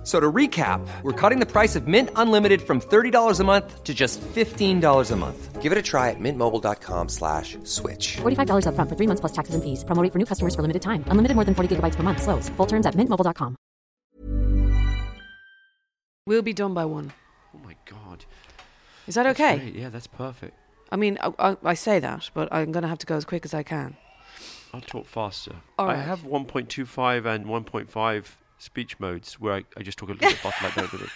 F- So to recap, we're cutting the price of Mint Unlimited from $30 a month to just $15 a month. Give it a try at mintmobile.com slash switch. $45 upfront for three months plus taxes and fees. Promo rate for new customers for limited time. Unlimited more than 40 gigabytes per month. Slows. Full terms at mintmobile.com. We'll be done by one. Oh my god. Is that That's okay? great. Yeah, that's perfect. I mean, I, I, I say that, but I'm going to have to go as quick as I can. I'll talk faster. All I have 1.25 and 1.5 speech modes where I, I just talk a little bit fast like that. With it.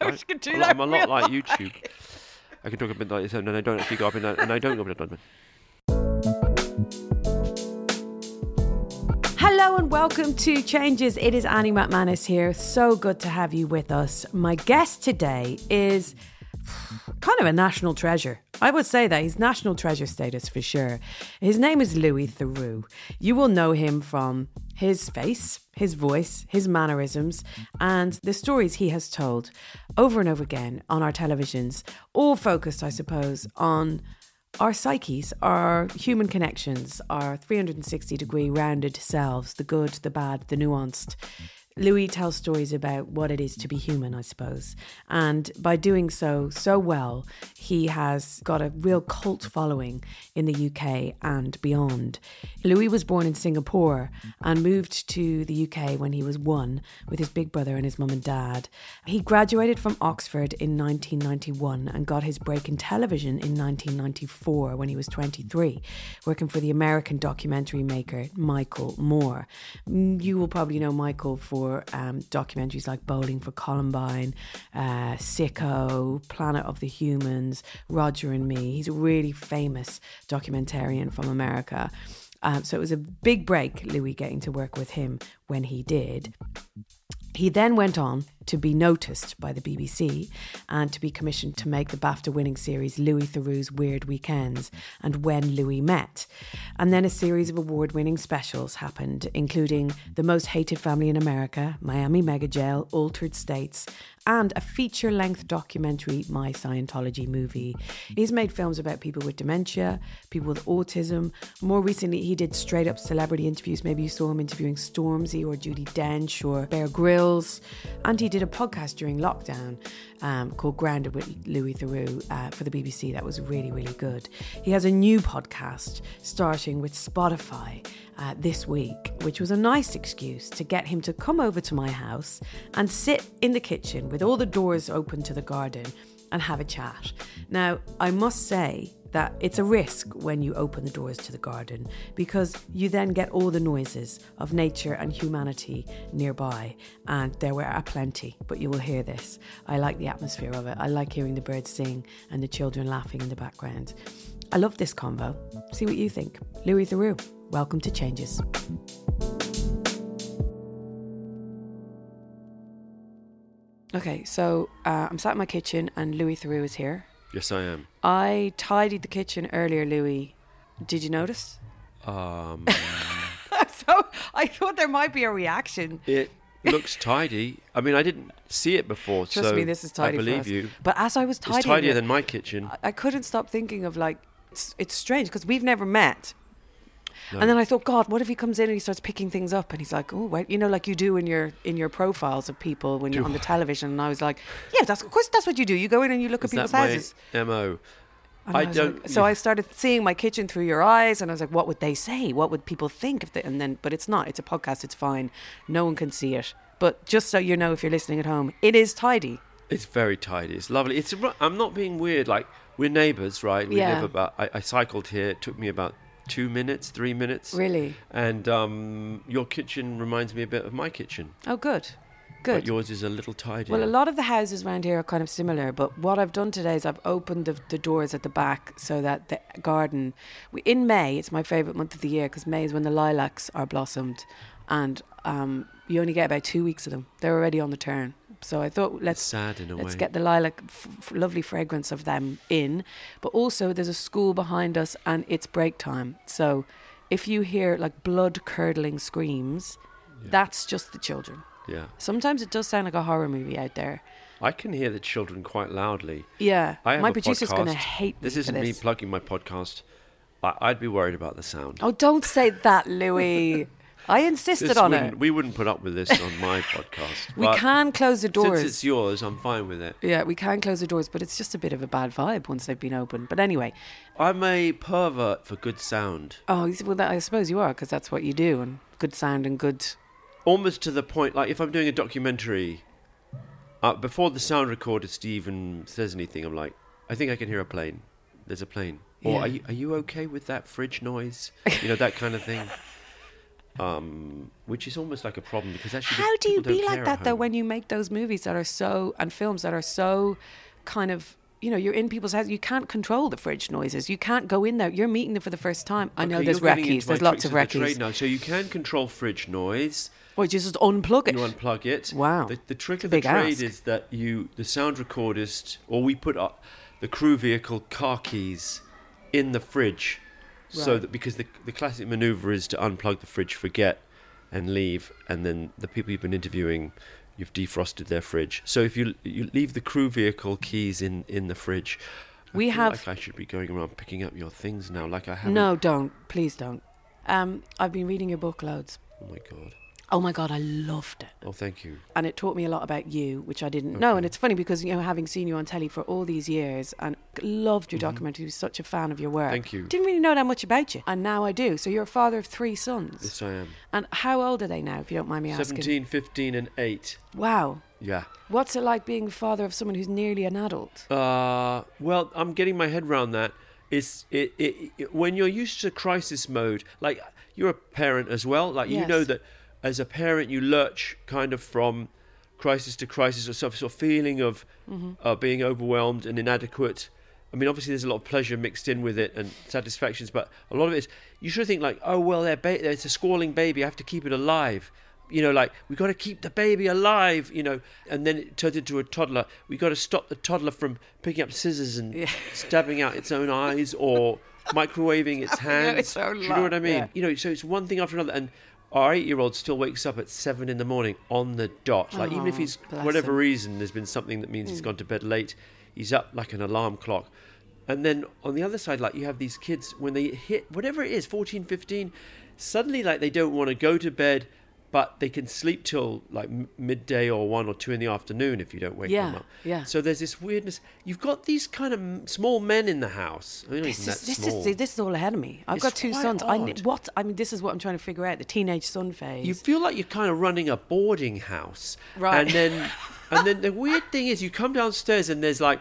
I wish could do I'm, that I'm a lot real like YouTube. I can talk a bit like this, and then I don't actually go up and down, and I don't go up and down. Hello and welcome to Changes. It is Annie Macmanus here. So good to have you with us. My guest today is kind of a national treasure. I would say that he's national treasure status for sure. His name is Louis Theroux. You will know him from his face, his voice, his mannerisms, and the stories he has told over and over again on our televisions, all focused, I suppose, on our psyches, our human connections, our 360 degree rounded selves, the good, the bad, the nuanced. Louis tells stories about what it is to be human, I suppose. And by doing so so well, he has got a real cult following in the UK and beyond. Louis was born in Singapore and moved to the UK when he was one with his big brother and his mum and dad. He graduated from Oxford in 1991 and got his break in television in 1994 when he was 23, working for the American documentary maker Michael Moore. Mm, You will probably know Michael for um, documentaries like Bowling for Columbine, uh, Sicko, Planet of the Humans, Roger and Me. He's a really famous documentarian from America. Um, so it was a big break, Louis getting to work with him when he did. He then went on to be noticed by the BBC and to be commissioned to make the BAFTA winning series Louis Theroux's Weird Weekends and When Louis Met. And then a series of award winning specials happened, including The Most Hated Family in America, Miami Mega Jail, Altered States, and a feature length documentary, My Scientology Movie. He's made films about people with dementia, people with autism. More recently, he did straight up celebrity interviews. Maybe you saw him interviewing Stormzy or Judi Dench or Bear Grylls. And he did a podcast during lockdown um, called Grounded with Louis Theroux uh, for the BBC. That was really, really good. He has a new podcast starting with Spotify uh, this week, which was a nice excuse to get him to come over to my house and sit in the kitchen with all the doors open to the garden and have a chat. Now, I must say that it's a risk when you open the doors to the garden because you then get all the noises of nature and humanity nearby, and there were plenty, but you will hear this. I like the atmosphere of it. I like hearing the birds sing and the children laughing in the background. I love this convo. See what you think. Louis Theroux, welcome to Changes. Okay, so uh, I'm sat in my kitchen and Louis Theroux is here. Yes, I am. I tidied the kitchen earlier, Louis. Did you notice? Um, so I thought there might be a reaction. it looks tidy. I mean, I didn't see it before, Trust so me, this is tidy. I believe you. But as I was tidying, It's tidier it, than my kitchen. I- I couldn't stop thinking of like it's, it's strange because we've never met. No. And then I thought, God, what if he comes in and he starts picking things up and he's like, oh, wait, you know, like you do in your in your profiles of people when you're on the television. And I was like, yeah, that's of course that's what you do. You go in and you look Is at people's houses. mo? And I was don't- like- so I started seeing my kitchen through your eyes, and I was like, "What would they say? What would people think if they?" And then, but it's not. It's a podcast. It's fine. No one can see it. But just so you know, if you're listening at home, it is tidy. It's very tidy. It's lovely. It's. I'm not being weird. Like we're neighbours, right? We Yeah. live about. I, I cycled here. It took me about two minutes, three minutes. Really? And um, your kitchen reminds me a bit of my kitchen. Oh, good, Good. But yours is a little tidier. Well, a lot of the houses around here are kind of similar, but what I've done today is I've opened the, the doors at the back so that the garden. We, in May, it's my favourite month of the year because May is when the lilacs are blossomed, and um, you only get about two weeks of them. They're already on the turn. So I thought let's sad in a Let's way. get the lilac, f- f- lovely fragrance of them in. But also, there's a school behind us and it's break time. So if you hear like blood curdling screams, that's just the children. Yeah. Sometimes it does sound like a horror movie out there. I can hear the children quite loudly. Yeah. I My producer's going to hate This isn't for me plugging my podcast. I, I'd be worried about the sound. Oh, don't say that, Louis. I insisted This on it. We wouldn't put up with this on my podcast. We can close the doors. Since it's yours, I'm fine with it. yeah, we can close the doors, but it's just a bit of a bad vibe once they've been opened. But anyway, I'm a pervert for good sound. oh, well, that, I suppose you are because that's what you do, and good sound and good. Almost to the point, like if I'm doing a documentary, uh, before the sound recorder Stephen says anything, I'm like, I think I can hear a plane. There's a plane. Or Yeah. are you, are you okay with that fridge noise? You know, that kind of thing. Um, which is almost like a problem because actually, How do you be like that though when you make those movies that are so and films that are so kind of you know you're in people's houses you can't control the fridge noises you can't go in there you're meeting them for the first time I know there's recce's there's lots of tricks the now. So you can control fridge noise. you just unplug it You unplug it. Wow. The, the trick of the trade ask. is that you, the sound recordist, or we put up the crew vehicle car keys in the fridge, so that because the the classic maneuver is to unplug the fridge, forget, and leave, and then the people you've been interviewing, you've defrosted their fridge. So if you you leave the crew vehicle keys in in the fridge. I We have- like I should be going around picking up your things now, like I haven't. no don't please don't um, I've been reading your book loads Oh my god. Oh my god I loved it Oh, thank you. and it taught me a lot about you, which I didn't know. And it's funny because you know, having seen you on telly for all these years and loved your documentary, was such a fan of your work. Mm-hmm. Thank you. Didn't really know that much about you, and now I do. So you're a father of three sons. Yes, I am. And how old are they now, if you don't mind me asking? 17, 15, and 8. Wow. Yeah. What's it like being the father of someone who's nearly an adult? Uh, well, I'm getting my head around that. It's it, it, it when you're used to crisis mode, like you're a parent as well. Like you know that as a parent, you lurch kind of from crisis to crisis, or sort of, sort of feeling of Mm-hmm. uh, being overwhelmed and inadequate. I mean, obviously, there's a lot of pleasure mixed in with it and satisfactions, but a lot of it is you should think like, oh well, they're ba- it's a squalling baby. I have to keep it alive. You know, like we got to keep the baby alive. You know, and then it turns into a toddler. We got to stop the toddler from picking up scissors and Yeah. stabbing out its own eyes or microwaving its hands. its Do you know what I mean? yeah. You know, so it's one thing after another, and our eight-year-old still wakes up at seven in the morning on the dot. Like even if Oh, he's whatever him. Mm. reason, there's been something that means he's gone to bed late. He's up like an alarm clock. And then on the other side, like you have these kids when they hit whatever it is, 14, 15, suddenly like they don't want to go to bed, but they can sleep till like midday or one or two in the afternoon if you don't wake Yeah, them up. yeah. So there's this weirdness. You've got these kind of small men in the house. I mean, This is, this, small. is, this is all ahead of me. I've It's got two sons. I what I mean, this is what I'm trying to figure out: the teenage son phase. you feel like you're kind of running a boarding house, Right. And then, and then the weird thing is, you come downstairs and there's like,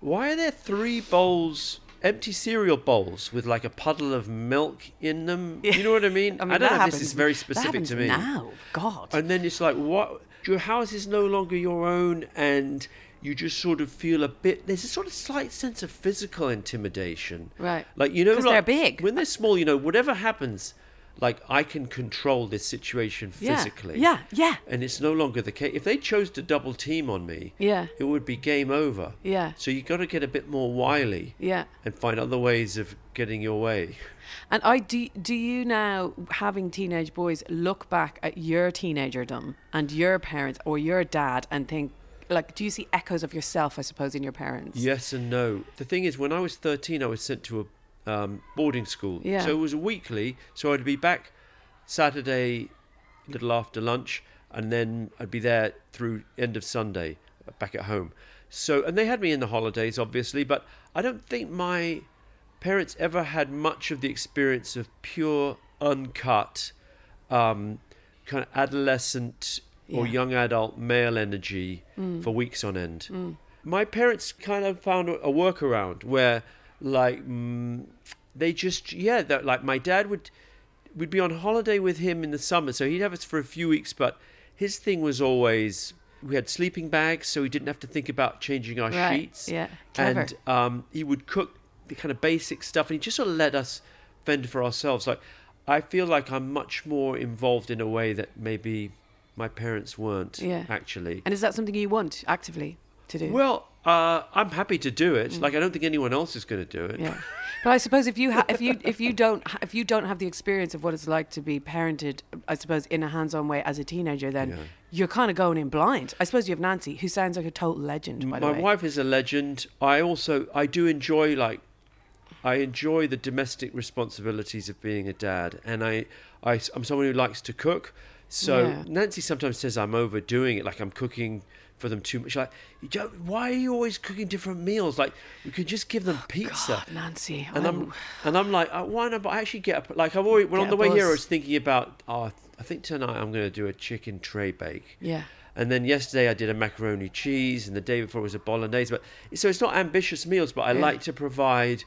why are there three bowls, empty cereal bowls with like a puddle of milk in them? You know what I mean? I mean, I don't know. happens, This is very specific to me. Now, God. And then it's like, what? Your house is no longer your own, and you just sort of feel a bit. There's a sort of slight sense of physical intimidation, Right. Like you know, 'Cause they're big. When they're small, you know, whatever happens, like I can control this situation Yeah, physically. yeah, yeah. And it's no longer the case. If they chose to double team on me, Yeah. it would be game over. Yeah. So you've got to get a bit more wily. Yeah. And find other ways of getting your way. And I do. Do you now, having teenage boys, look back at your teenagerdom and your parents or your dad and think, like, do you see echoes of yourself? I suppose in your parents. Yes and no. The thing is, when I was 13, I was sent to a um, boarding school. Yeah. So it was weekly. So I'd be back Saturday, a little after lunch, and then I'd be there through end of Sunday, uh, back at home. So, and they had me in the holidays, obviously, but I don't think my parents ever had much of the experience of pure, uncut, um, kind of adolescent or young adult male energy for weeks on end. My parents kind of found a a workaround where, like, mm, they just yeah, that like my dad would we'd be on holiday with him in the summer, so he'd have us for a few weeks, but his thing was always we had sleeping bags, so we didn't have to think about changing our Right, sheets. yeah, clever. And um, he would cook the kind of basic stuff, and he just sort of let us fend for ourselves. Like I feel like I'm much more involved in a way that maybe my parents weren't Yeah. actually. And is that something you want actively? To do? Well, uh, I'm happy to do it. Like I don't think anyone else is going to do it. Mm. Yeah, but I suppose if you ha- if you if you don't ha- if you don't have the experience of what it's like to be parented, I suppose in a hands-on way as a teenager, then Yeah. you're kind of going in blind. I suppose you have Nancy, who sounds like a total legend. By the My wife is a legend. I also I do enjoy like I enjoy the domestic responsibilities of being a dad, and I, I am someone who likes to cook. So Yeah. Nancy sometimes says I'm overdoing it, like I'm cooking for them too much. Like, why are you always cooking different meals? Like, we could just give them oh, pizza. God, Nancy, And I'm, I'm- and I'm like, oh, why not? But I actually get a, like I've already when on the way here I was thinking about oh I think tonight I'm going to do a chicken tray bake. Yeah. And then yesterday I did a macaroni cheese, and the day before was a bolognese. But so it's not ambitious meals, but I Yeah. like to provide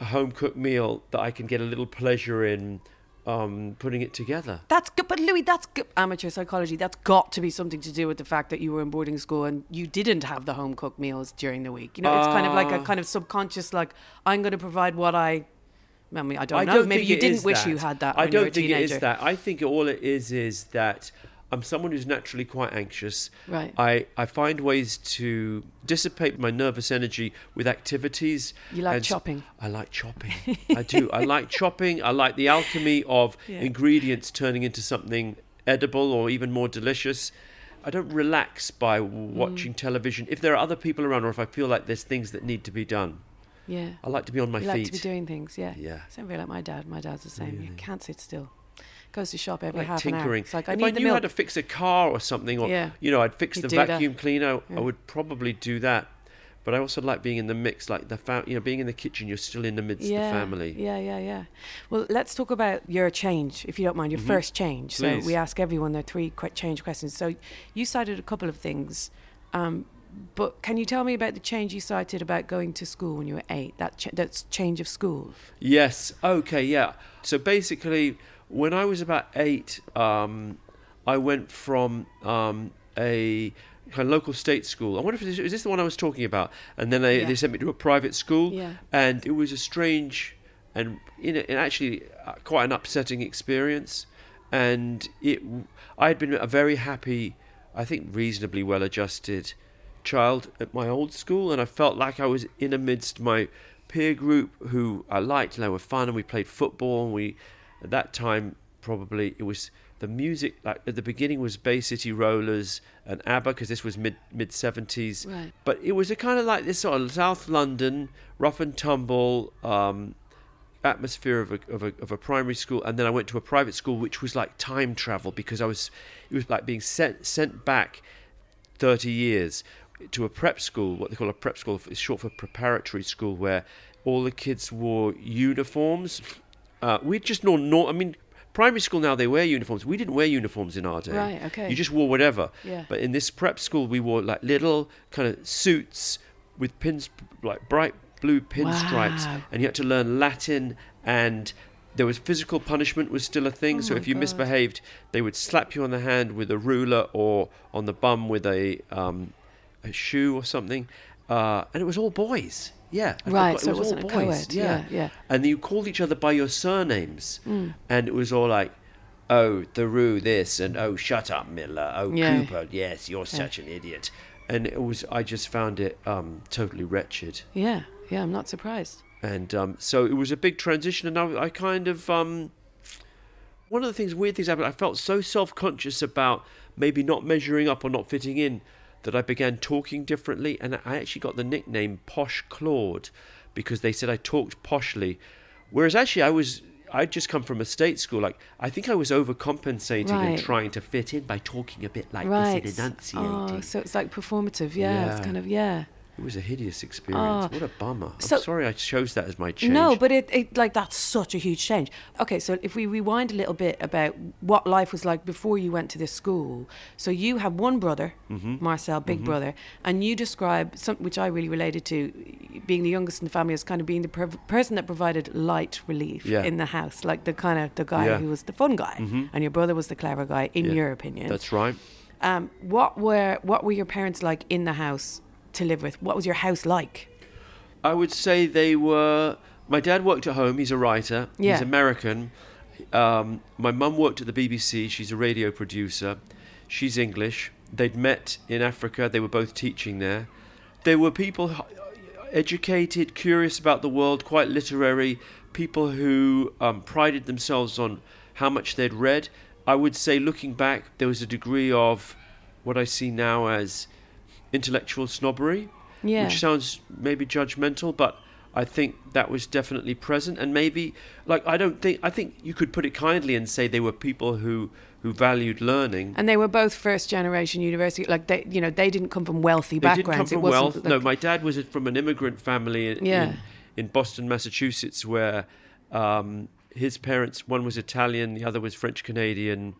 a home cooked meal that I can get a little pleasure in um, putting it together. That's good, but Louis, that's good. amateur psychology. That's got to be something to do with the fact that you were in boarding school and you didn't have the home cooked meals during the week. You know, it's kind of like a Ah. kind of subconscious, like I'm going to provide what I. I mean, I don't I know. don't Maybe you didn't wish that. you had that. I don't you were a think teenager. it is that. I think all it is is that I'm someone who's naturally quite anxious. Right. I, I find ways to dissipate my nervous energy with activities. You like chopping. I like chopping. I do. I like chopping. I like the alchemy of Yeah. ingredients turning into something edible or even more delicious. I don't relax by Mm. watching television if there are other people around or if I feel like there's things that need to be done. Yeah. I like to be on my you feet. like to be doing things, yeah. Yeah. Same very like my dad. My dad's the same. You can't sit still. Goes to shop every like half an hour. tinkering. It's like I if need I knew how to fix a car or something, or Yeah. you know, I'd fix You'd the do that. vacuum cleaner. Yeah. I would probably do that. But I also like being in the mix, like the fam- you know, being in the kitchen. You're still in the midst yeah, of the family. Yeah, yeah, yeah. Well, let's talk about your change, if you don't mind, your first change. So Mm-hmm. Please. we ask everyone their three change questions. So you cited a couple of things, um, but can you tell me about the change you cited about going to school when you were eight? That ch- that's change of school. Yes. Okay. Yeah. So basically, when I was about eight, um, I went from um, a kind of local state school. I wonder if this, is this the one I was talking about? And then they, Yeah. they sent me to a private school, Yeah. and it was a strange and in and actually uh, quite an upsetting experience. And it, I had been a very happy, I think reasonably well adjusted child at my old school, and I felt like I was in amidst my peer group who I liked, and they were fun, and we played football, and we at that time probably it was the music like at the beginning was Bay City Rollers and ABBA because this was mid mid seventies, Right. but it was a kind of like this sort of South London rough and tumble. Um, atmosphere of a, of a of a primary school and then I went to a private school which was like time travel because I was it was like being sent sent back 30 years to a prep school what they call a prep school is short for preparatory school where all the kids wore uniforms uh, we just know no I mean primary school now they wear uniforms we didn't wear uniforms in our day Right, okay. you just wore whatever Yeah. but in this prep school we wore like little kind of suits with pins like bright blue pinstripes Wow. and you had to learn Latin and there was physical punishment was still a thing. Oh so if you God. misbehaved, they would slap you on the hand with a ruler or on the bum with a um, a shoe or something. Uh, and it was all boys. Yeah, I Right, so it was all wasn't a boys. co-ed. Yeah, yeah. And you called each other by your surnames, Mm. and it was all like. Oh, Theroux this and oh, shut up, Miller. Oh, Yeah. Cooper. Yes, you're such an idiot. And it was. I just found it um, totally wretched Yeah, yeah. I'm not surprised. and um, so it was a big transition and I, I kind of um, one of the things weird things happened i felt so self-conscious about maybe not measuring up or not fitting in that i began talking differently and i actually got the nickname posh claude because they said i talked poshly whereas actually i was I'd just come from a state school. Like I think I was overcompensating and trying to fit in by talking a bit like right. this and enunciating. Oh, so it's like performative. Yeah, it's kind of yeah. It was a hideous experience. Oh. what a bummer. So- I'm sorry I chose that as my change. No, but it, it like that's such a huge change. Okay, so if we rewind a little bit about what life was like before you went to this school. So you have one brother, Mm-hmm. Marcel, big brother, and you describe something which I really related to, being the youngest in the family as kind of being the per- person that provided light relief Yeah. in the house, like the kind of the guy Yeah. Mm-hmm. who was the fun guy, and your brother was the clever guy, in Yeah. your opinion. That's right. Um, what were what were your parents like in the house to live with? What was your house like? I would say they were. My dad worked at home. He's a writer. Yeah. He's American. Um, my mum worked at the BBC. She's a radio producer. she's English. They'd met in Africa. They were both teaching there. They were people educated, curious about the world, quite literary, people who um, prided themselves on how much they'd read. I would say, looking back, there was a degree of what I see now as intellectual snobbery, Yeah. which sounds maybe judgmental, but I think that was definitely present. And maybe, like, I don't think, I think you could put it kindly and say they were people who, who valued learning. And they were both first generation university. Like they, you know, they didn't come from wealthy They didn't come backgrounds. from wealth. no, my dad was from an immigrant family in, Yeah. in, in Boston, Massachusetts, where um, his parents, one was Italian, the other was French Canadian,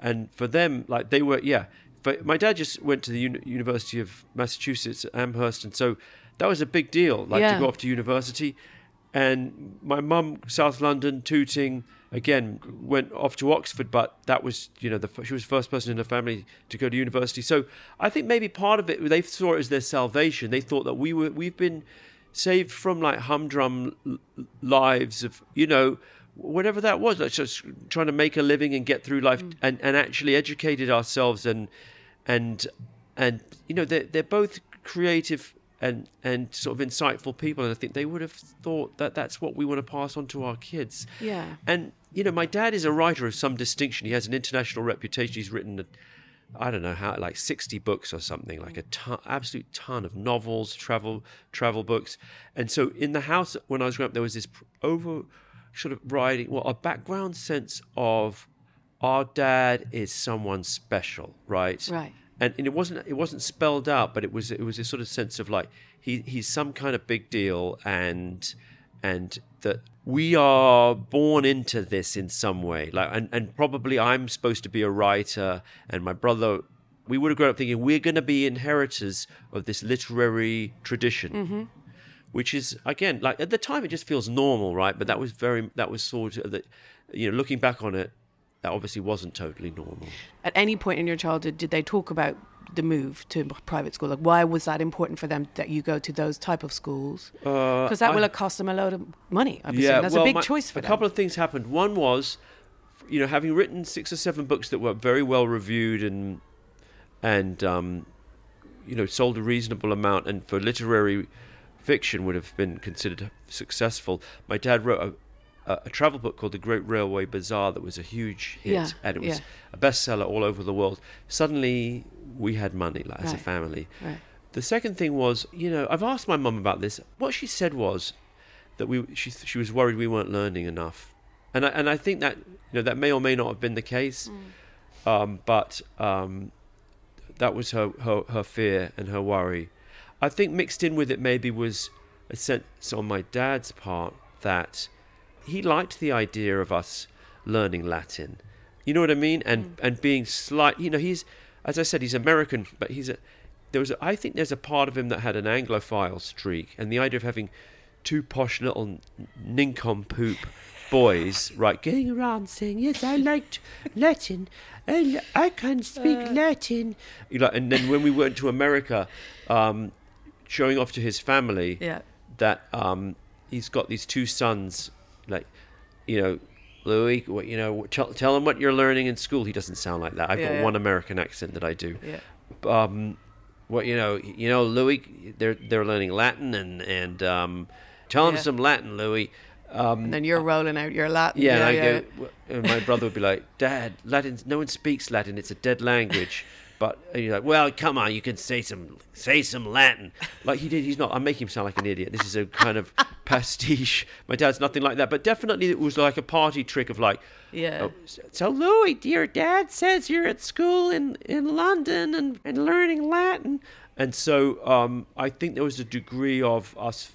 and for them, like they were, yeah. But my dad just went to the uni- University of Massachusetts at Amherst, and so that was a big deal, like Yeah. to go off to university. And my mum, South London, Tooting, again went off to Oxford, but that was, you know, the, she was the first person in her family to go to university. So I think maybe part of it, they saw it as their salvation. They thought that we were, we've been saved from like humdrum lives of, you know, whatever that was, like just trying to make a living and get through life, mm. and, and actually educated ourselves and and and you know they're they're both creative and and sort of insightful people, and I think they would have thought that that's what we want to pass on to our kids. Yeah. And you know, my dad is a writer of some distinction. He has an international reputation. He's written. A, I don't know how, like sixty books or something, like a ton, absolute ton of novels, travel, travel books, and so in the house when I was growing up, there was this over, sort of riding, well, a background sense of our dad is someone special, right? Right. And, and it wasn't it wasn't spelled out, but it was it was a sort of sense of like he he's some kind of big deal, and and that we are born into this in some way. Like and, and probably I'm supposed to be a writer, and my brother. We would have grown up thinking we're going to be inheritors of this literary tradition mm-hmm. which is again like at the time it just feels normal right but that was very that was sort of that you know looking back on it that obviously wasn't totally normal At any point in your childhood, did they talk about the move to private school? Like, why was that important for them that you go to those type of schools? Because that Uh, I- will have cost them a load of money. Obviously. yeah that's well, a big my- choice for a them. couple of things happened one was you know having written six or seven books that were very well reviewed and and um, you know sold a reasonable amount and for literary fiction would have been considered successful my dad wrote a, travel book called the great railway bazaar that was a huge hit Yeah, and it was yeah. a bestseller all over the world suddenly we had money like, as a family right. the second thing was you know i've asked my mum about this what she said was that we she she was worried we weren't learning enough, and I, and I think that you know that may or may not have been the case, um, but um, that was her, her her fear and her worry. I think mixed in with it maybe was a sense on my dad's part that he liked the idea of us learning Latin. You know what I mean? And and being slight, you know, he's as I said, he's American, but he's a there was a, I think there's a part of him that had an Anglophile streak, and the idea of having two posh little nincompoop boys, right, going around saying, "Yes, I liked Latin, and I can speak Latin," you know, and then when we went to America, um, showing off to his family Yeah. that um, he's got these two sons, like, you know, Louis, what you know, tell, tell him what you're learning in school. He doesn't sound like that. I've Yeah, got yeah. one American accent that I do. Yeah. Um, what you know, you know, Louis, they're they're learning Latin and and um, tell him some Latin, Louis. Um, And then you're rolling out your Latin. yeah, and I yeah. go, and my brother would be like, "Dad, Latin. No one speaks Latin. It's a dead language." But and you're like, "Well, come on, you can say some say some Latin." Like he did. He's not. I'm making him sound like an idiot. This is a kind of pastiche. My dad's nothing like that. But definitely, it was like a party trick of like, Yeah. oh, so Louis, dear dad says you're at school in in London and and learning Latin. And so um, I think there was a degree of us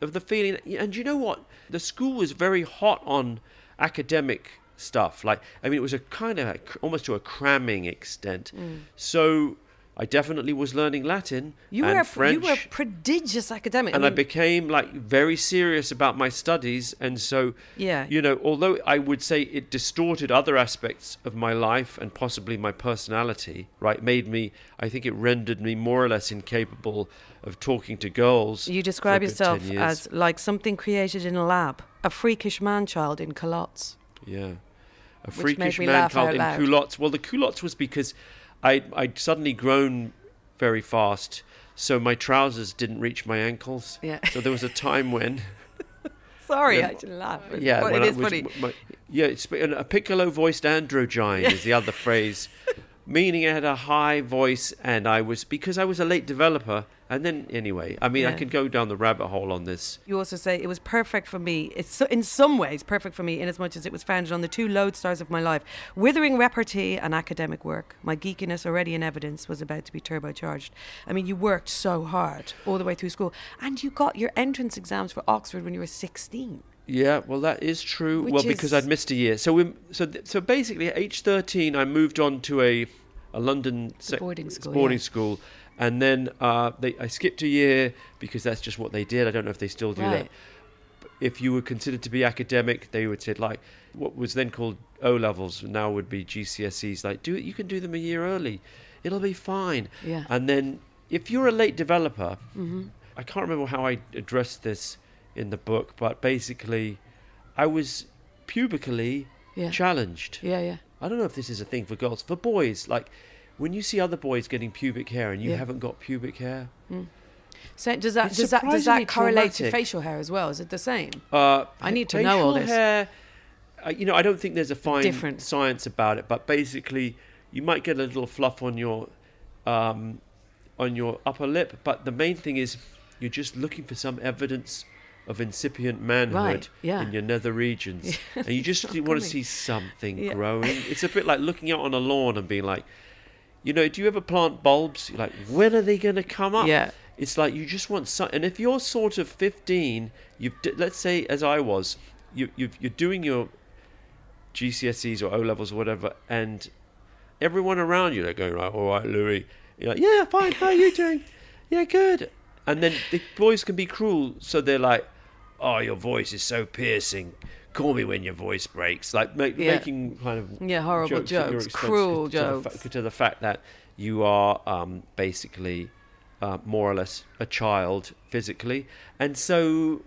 of the feeling. And you know what? The school was very hot on academic stuff. Like I mean, it was a kind of a, almost to a cramming extent. So I definitely was learning Latin You and were a, French you were a prodigious academic. and I mean, became like very serious about my studies and so Yeah. you know although I would say it distorted other aspects of my life and possibly my personality right made me I think it rendered me more or less incapable of talking to girls you describe yourself as like something created in a lab, a freakish man child in culottes. Yeah. A freakish man-child in culottes. Well, the culottes was because I I'd suddenly grown very fast, so my trousers didn't reach my ankles. Yeah. So there was a time when. Sorry, Yeah. I should laugh. Yeah, it is was- funny. my- yeah, it's a piccolo voiced androgyne is the other phrase, meaning I had a high voice and I was because I was a late developer. And then anyway, I mean, I could go down the rabbit hole on this. You also say it was perfect for me. It's so, in some ways perfect for me, in as much as it was founded on the two lodestars of my life: withering repartee and academic work. My geekiness, already in evidence, was about to be turbocharged. I mean, you worked so hard all the way through school, and you got your entrance exams for Oxford when you were sixteen. Yeah, well, that is true. Which well, because I'd missed a year. So, we, so, th- so basically, at age thirteen, I moved on to a, a London sec- boarding school, boarding yeah. school, and then uh, they, I skipped a year because that's just what they did. I don't know if they still do Right. that. If you were considered to be academic, they would say like what was then called O levels, now would be GCSEs. Like, do it. You can do them a year early. It'll be fine. Yeah. And then if you're a late developer, Mm-hmm. I can't remember how I addressed this in the book, but basically, I was pubically Yeah. challenged. Yeah, yeah. I don't know if this is a thing for girls. For boys, like when you see other boys getting pubic hair and you Yeah. haven't got pubic hair, So does that does that does that correlate to facial hair as well? Is it the same? uh, I need to know all this. Hair, uh, you know, I don't think there's a fine Difference. science about it, but basically, you might get a little fluff on your um, on your upper lip. But the main thing is, you're just looking for some evidence of incipient manhood Right, yeah. in your nether regions, and you just want coming. to see something Yeah. growing. It's a bit like looking out on a lawn and being like, you know, do you ever plant bulbs? You're like, when are they going to come up? Yeah. It's like you just want some, and if you're sort of 15, you've d- let's say as I was, you you've, you're doing your GCSEs or O levels or whatever, and everyone around you they're going right, all right, Louis. You're like, yeah, fine. How are you doing? Yeah, good. And then the boys can be cruel, so they're like, oh, your voice is so piercing. Call me when your voice breaks. Like make, Yeah. making kind of Yeah, horrible your jokes, cruel to the fa- jokes. to the fact that you are um, basically uh, more or less a child physically, and so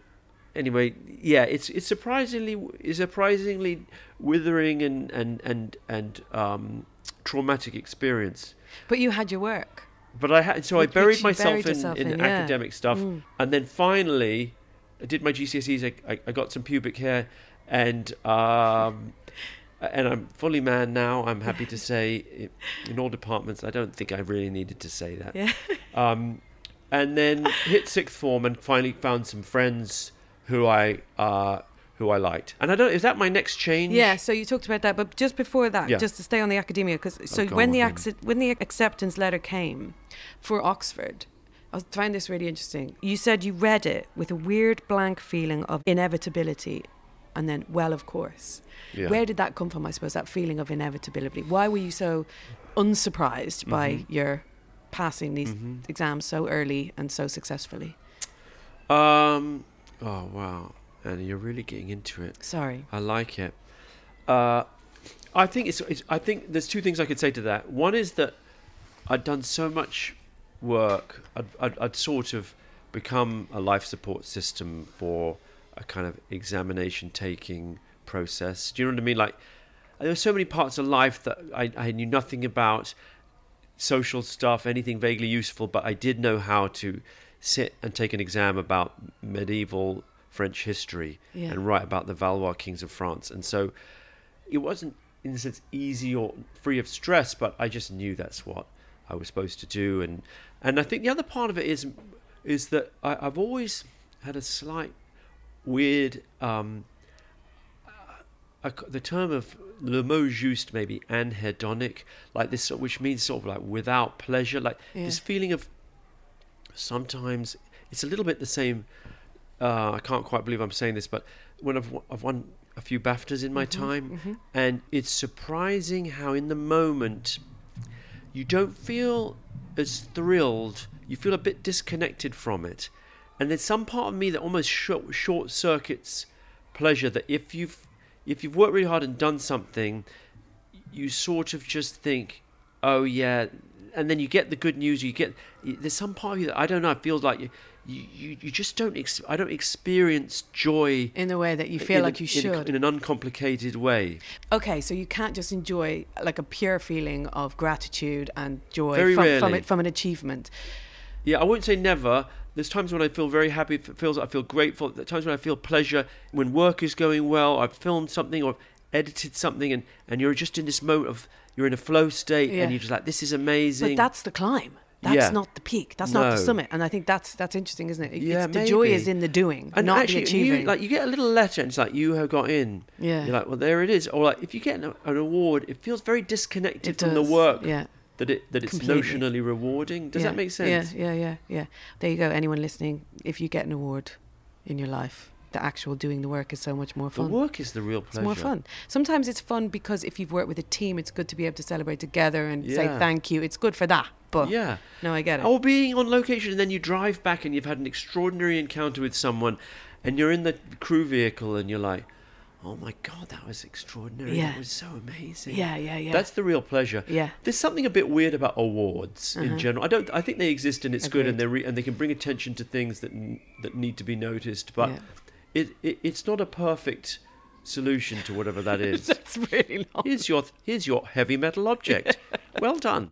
anyway, yeah, it's it's surprisingly it's surprisingly withering and and and and um, traumatic experience. But you had your work. But I had so I buried myself buried in, in, in, yeah. Mm. academic stuff, and then finally, I did my GCSEs. I, I, I got some pubic hair, and um, and I'm fully man now. I'm happy to say, in all departments. I don't think I really needed to say that. Yeah. Um, and then hit sixth form and finally found some friends who I uh, who I liked. And I don't is that my next change? Yeah, so you talked about that, but just before that, Yeah. just to stay on the academia, because so go when the on. when the acceptance letter came for Oxford, I find this really interesting. You said you read it with a weird blank feeling of inevitability, and then well, of course. Yeah. Where did that come from? I suppose that feeling of inevitability. Why were you so unsurprised by Mm-hmm. your passing these exams so early and so successfully? Um. Oh wow, and you're really getting into it. Sorry. I like it. Uh, I think it's, it's. I think there's two things I could say to that. One is that I'd done so much work. I'd, I'd, I'd sort of become a life support system for a kind of examination taking process. Do you know what I mean? Like there were so many parts of life that I, I knew nothing about social stuff, anything vaguely useful, but I did know how to sit and take an exam about medieval French history Yeah. and write about the Valois kings of France. And so it wasn't, in a sense, easy or free of stress, but I just knew that's what I was supposed to do. And and I think the other part of it is is that I, I've always had a slight weird um, a, the term of le mot juste maybe anhedonic, like this, which means sort of like without pleasure, like Yeah. this feeling of sometimes it's a little bit the same. Uh, I can't quite believe I'm saying this, but when I've, I've won a few BAFTAs in my time, and it's surprising how in the moment you don't feel as thrilled. You feel a bit disconnected from it, and there's some part of me that almost short, short circuits pleasure. That if you've if you've worked really hard and done something, you sort of just think, oh yeah, and then you get the good news. You get there's some part of you that I don't know. It feels like you you, you, just don't. Ex- I don't experience joy In the way that you feel in a- like you in a- should. in an uncomplicated way. Okay, so you can't just enjoy like a pure feeling of gratitude and joy Very from, from, it, from an achievement. Yeah, I won't say never. There's times when I feel very happy. It feels I feel grateful. There's times when I feel pleasure. When work is going well, I've filmed something or edited something, and, and you're just in this moment of you're in a flow state, Yeah. and you're just like, this is amazing. But that's the climb. That's Yeah. not the peak. That's not the summit. And I think that's that's interesting, isn't it? Yeah, the joy is in the doing, and not actually, the you, achieving. like you get a little letter, and it's like you have got in. Yeah. You're like, well, there it is. Or like if you get an, an award, it feels very disconnected It from does, the work. yeah. That it that it's Completely. notionally rewarding. Does Yeah, that make sense? Yeah, yeah, yeah, yeah. There you go. Anyone listening, if you get an award in your life, the actual doing the work is so much more The fun. work is the real pleasure. It's more fun. Sometimes it's fun because if you've worked with a team, it's good to be able to celebrate together and say thank you. It's good for that. But Yeah. no, I get it. Or being on location and then you drive back and you've had an extraordinary encounter with someone and you're in the crew vehicle and you're like, oh my God, that was extraordinary. Yeah. That was so amazing. Yeah, yeah, yeah. That's the real pleasure. Yeah. There's something a bit weird about awards in uh-huh. general. I don't. I think they exist and it's good and they re- and they can bring attention to things that n- that need to be noticed. But Yeah. it, it it's not a perfect solution to whatever that is. That's really long. here's your here's your heavy metal object. well done.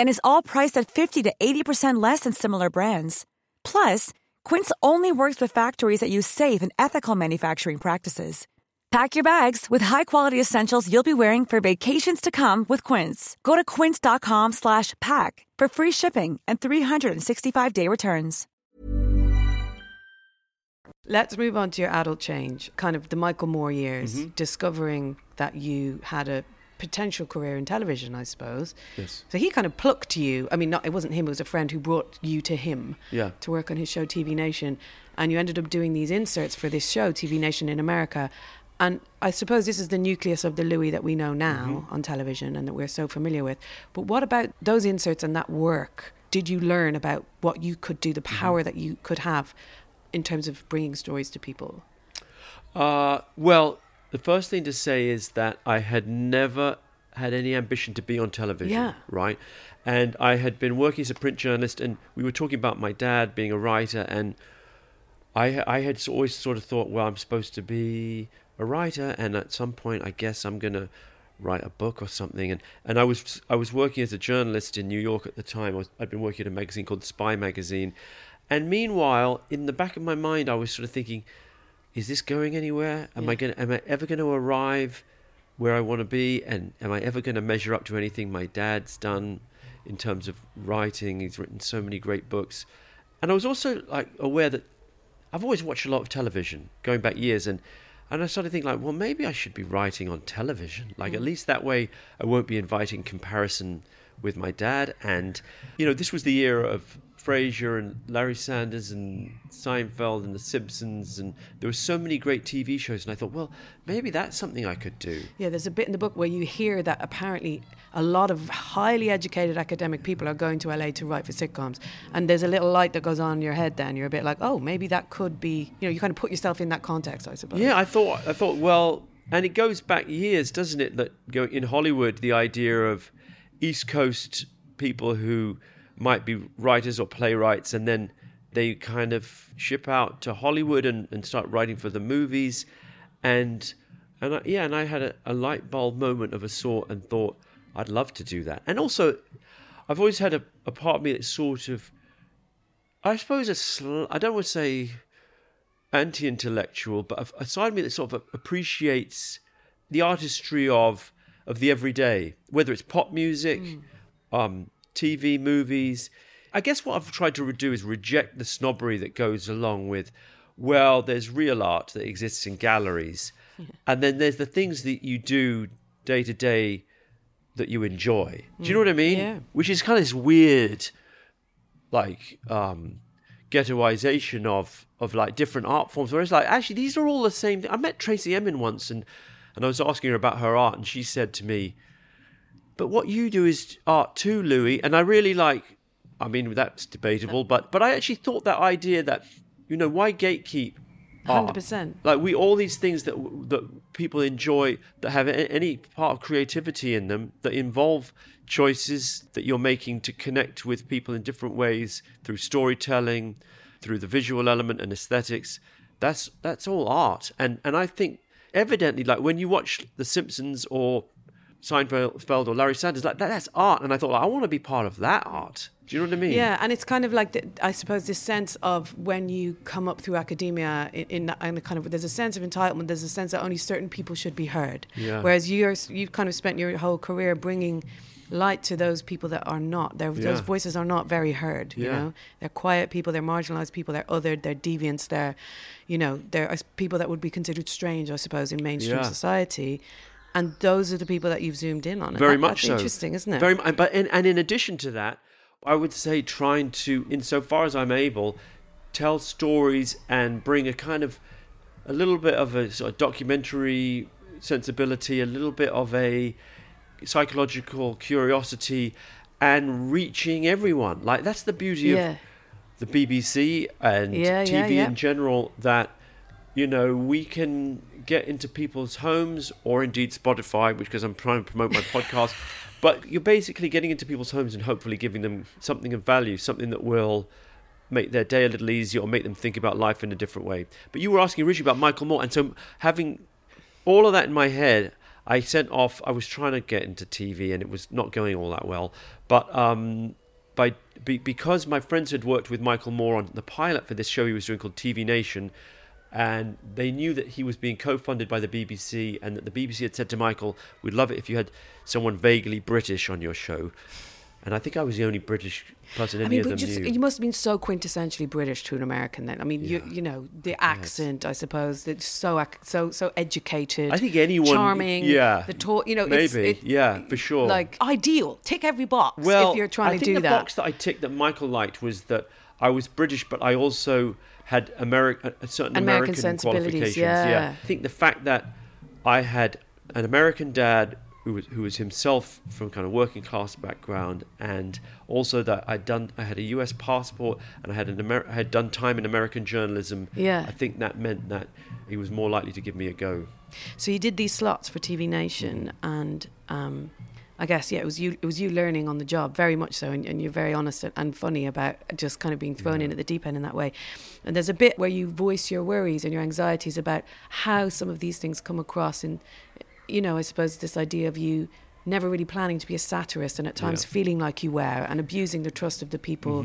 And is all priced at 50 to 80% less than similar brands. Plus, Quince only works with factories that use safe and ethical manufacturing practices. Pack your bags with high-quality essentials you'll be wearing for vacations to come with Quince. Go to quince.com slash pack for free shipping and 365-day returns. Let's move on to your adult change, kind of the Michael Moore years, Mm-hmm. discovering that you had a potential career in television, I suppose. Yes. So he kind of plucked you. I mean, not, it wasn't him, it was a friend who brought you to him Yeah. to work on his show TV Nation. And you ended up doing these inserts for this show, TV Nation in America. And I suppose this is the nucleus of the Louis that we know now Mm-hmm. on television and that we're so familiar with. But what about those inserts and that work? Did you learn about what you could do, the Mm-hmm. power that you could have in terms of bringing stories to people? Uh, well, the first thing to say is that I had never had any ambition to be on television. Yeah. Right. And I had been working as a print journalist, and we were talking about my dad being a writer, and I I had always sort of thought, well, I'm supposed to be a writer, and at some point, I guess I'm gonna write a book or something. And and I was I was working as a journalist in New York at the time. I was, I'd been working at a magazine called Spy Magazine, and meanwhile, in the back of my mind, I was sort of thinking, is this going anywhere? Am I going? Am I ever going to arrive where I want to be? And am I ever going to measure up to anything my dad's done in terms of writing? He's written so many great books, and I was also like aware that I've always watched a lot of television going back years, and and I started thinking like, well, maybe I should be writing on television. Like at mm. least that way, I won't be inviting comparison with my dad. And you know, this was the era of Frasier and Larry Sanders and Seinfeld and The Simpsons, and there were so many great TV shows. And I thought, well, maybe that's something I could do. Yeah, there's a bit in the book where you hear that apparently a lot of highly educated academic people are going to LA to write for sitcoms. And there's a little light that goes on in your head then. You're a bit like, oh, maybe that could be, you know, you kind of put yourself in that context, I suppose. Yeah, I thought I thought well, and it goes back years, doesn't it? That go in Hollywood, the idea of East Coast people who might be writers or playwrights, and then they kind of ship out to Hollywood and, and start writing for the movies, and and I, yeah, and I had a, a light bulb moment of a sort and thought I'd love to do that, and also I've always had a, a part of me that's sort of I suppose a sl- I don't want to say anti-intellectual, but a, a side of me that sort of appreciates the artistry of of the everyday, whether it's pop music, um, TV, movies. I guess what I've tried to do is reject the snobbery that goes along with, well, there's real art that exists in galleries, and then there's the things that you do day to day that you enjoy. Do you know what I mean? Yeah. Which is kind of this weird, like, um, ghettoization of of like different art forms. Where it's like, actually, these are all the same. I met Tracey Emin once, and and I was asking her about her art, and she said to me, "But what you do is art too, Louis." And I really like. I mean, that's debatable, but but I actually thought that idea that you know why gatekeep. 100%. Like we, all these things that that people enjoy that have any part of creativity in them that involve choices that you're making to connect with people in different ways through storytelling, through the visual element and aesthetics. That's that's all art, and and I think evidently, like when you watch The Simpsons or Seinfeld or Larry Sanders, like that, that's art, and I thought like, I want to be part of that art. Do you know what I mean? Yeah, and it's kind of like the, I suppose this sense of when you come up through academia in, in, in the kind of there's a sense of entitlement. There's a sense that only certain people should be heard. Yeah. Whereas you're you've kind of spent your whole career bringing light to those people that are not. Their, Those voices are not very heard. You Yeah. know, they're quiet people. They're marginalized people. They're othered. They're deviants. They're, you know, they're people that would be considered strange, I suppose, in mainstream Yeah. society. And those are the people that you've zoomed in on. Very that- much that's so. Interesting, isn't it? Very, mu- but and, and in addition to that, I would say trying to, insofar as I'm able, tell stories and bring a kind of a little bit of a sort of documentary sensibility, a little bit of a psychological curiosity, and reaching everyone. Like that's the beauty Yeah. of the BBC and Yeah, TV yeah. in general that you know we can get into people's homes or indeed Spotify, which because I'm trying to promote my podcast. But you're basically getting into people's homes and hopefully giving them something of value, something that will make their day a little easier or make them think about life in a different way. But you were asking originally about Michael Moore, and so having all of that in my head, I sent off. I was trying to get into TV, and it was not going all that well. But um, by be, because my friends had worked with Michael Moore on the pilot for this show he was doing called TV Nation, and they knew that he was being co-funded by the BBC, and that the BBC had said to Michael, "We'd love it if you had someone vaguely British on your show." And I think I was the only British person I any mean, of them just knew. you must have been so quintessentially British to an American then. I mean, you you know the accent, I suppose. It's so so so educated. I think anyone- charming. yeah, the talk. You know, it's, maybe, it- yeah, for sure. Like ideal. Tick every box well, if you're trying I to think do the that. box that I ticked that Michael liked was that I was British, but I also had American a uh, uh, certain American American, sensibilities, qualifications. yeah. I think the fact that I had an American dad who was who was himself from kind of working class background, and also that I'd done I had a U.S. passport and I had an Amer- I had done time in American journalism. Yeah. I think that meant that he was more likely to give me a go. So you did these slots for TV Nation, mm. and um, I guess yeah, it was you. It was you learning on the job, very much so, and, and you're very honest and- and funny about just kind of being thrown in at the deep end in that way. And there's a bit where you voice your worries and your anxieties about how some of these things come across, and you know, I suppose this idea of you never really planning to be a satirist and at times Yeah. feeling like you were and abusing the trust of the people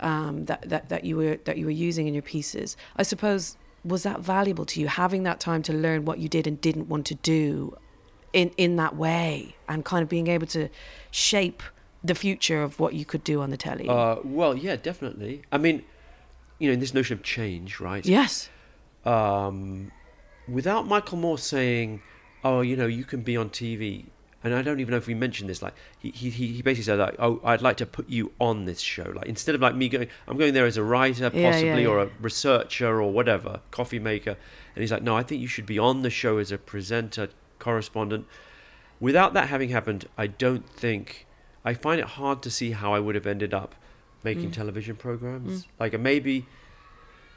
um, that, that that you were that you were using in your pieces. I suppose was that valuable to you having that time to learn what you did and didn't want to do in in that way and kind of being able to shape the future of what you could do on the telly. Uh, well, yeah, definitely. I mean, you know, in this notion of change, right? yes. um, without Michael Moore saying, "Oh, you know, you can be on TV," and I don't even know if we mentioned this. Like he he he basically said, like, "Oh, I'd like to put you on this show." Like instead of like me going, I'm going there as a writer, Yeah, possibly, yeah, or a researcher, or whatever, coffee maker, and he's like, "No, I think you should be on the show as a presenter, correspondent." Without that having happened, I don't think I find it hard to see how I would have ended up making television programs. Like uh, maybe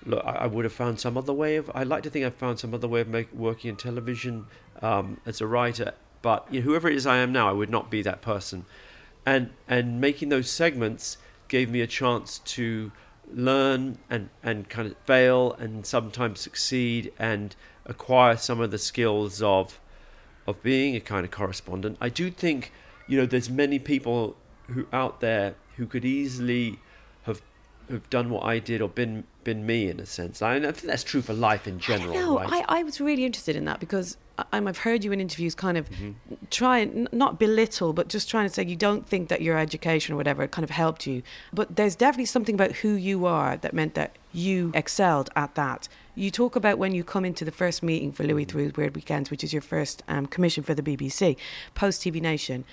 look, I, I would have found some other way of. I like to think I've found some other way of make, working in television um, as a writer. But you know, whoever it is I am now, I would not be that person. And and making those segments gave me a chance to learn and and kind of fail and sometimes succeed and acquire some of the skills of of being a kind of correspondent. I do think, you know, there's many people who out there who could easily have have done what I did or been been me in a sense. I, I think that's true for life in general. No, right? I, I was really interested in that because I, I'm- I've heard you in interviews kind of mm-hmm. try and not belittle, but just trying to say you don't think that your education or whatever kind of helped you. But there's definitely something about who you are that meant that you excelled at that. You talk about when you come into the first meeting for Louis Theroux Weird Weekends, which is your first um, commission for the BBC, post TV Nation.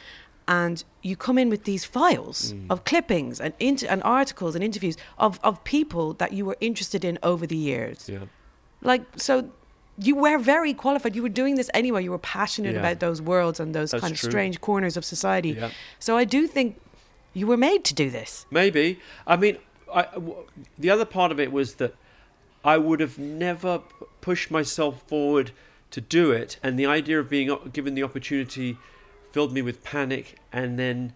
And you come in with these files of clippings and, inter- and articles and interviews of, of people that you were interested in over the years. yeah. Like, so you were very qualified. You were doing this anyway. You were passionate Yeah. about those worlds and those That's kind of true. strange corners of society. Yeah. So I do think you were made to do this. Maybe. I mean, I, w- the other part of it was that I would have never p- pushed myself forward to do it, and the idea of being given the opportunity filled me with panic. And then,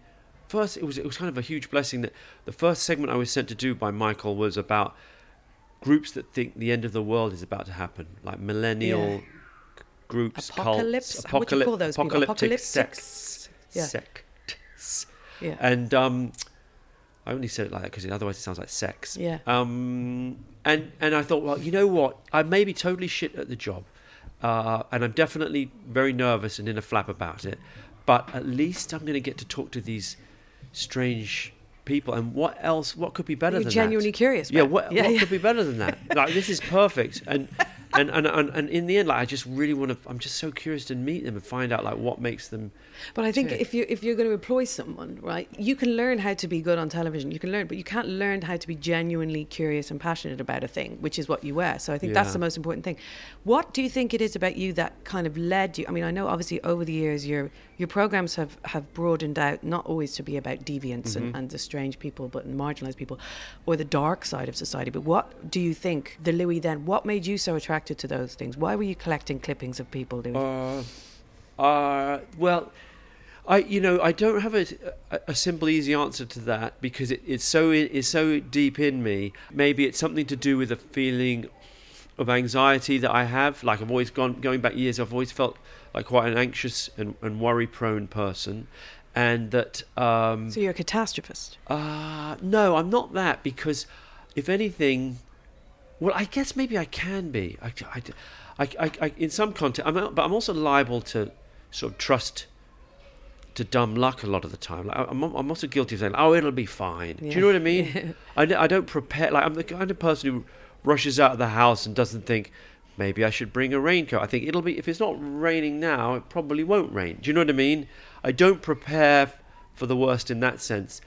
first, it was it was kind of a huge blessing that the first segment I was sent to do by Michael was about groups that think the end of the world is about to happen, like millennial Yeah. groups, Apocalypse? cults, What do you call those people? apocalyptic sects, Yeah. sects. Yeah. And um, I only said it like that because otherwise it sounds like sex. Yeah. Um, and and I thought, well, you know what? I may be totally shit at the job, uh, and I'm definitely very nervous and in a flap about it. But at least I'm going to get to talk to these strange people. And what else? What could be better You're than genuinely that? curious Yeah. What, Yeah, what yeah. could be better than that? Like this is perfect. And. And, and, and, and in the end, like I just really want to. I'm just so curious to meet them and find out like what makes them. But I think tick. if you if you're going to employ someone, right, you can learn how to be good on television. You can learn, but you can't learn how to be genuinely curious and passionate about a thing, which is what you were. So I think that's the most important thing. What do you think it is about you that kind of led you? I mean, I know obviously over the years your your programs have have broadened out, not always to be about deviance and, and the strange people, but marginalized people, or the dark side of society. But what do you think the Louis then? What made you so attracted to those things? Why were you collecting clippings of people? Louis? Uh, uh, well, I you know I don't have a, a, a simple easy answer to that because it, it's so it's so deep in me. Maybe it's something to do with a feeling of anxiety that I have. Like I've always gone going back years. I've always felt like quite an anxious and, and worry prone person, and that um, so you're a catastrophist. uh, no, I'm not that because, if anything, well, I guess maybe I can be. I, I, I, I, I- in some context, I'm, but I'm also liable to sort of trust to dumb luck a lot of the time. Like, I'm, I'm also guilty of saying, "Oh, it'll be fine." Do you know what I mean? I I don't prepare. Like I'm the kind of person who rushes out of the house and doesn't think. Maybe I should bring a raincoat. I think it'll be if it's not raining now, it probably won't rain. Do you know what I mean? I don't prepare for the worst in that sense,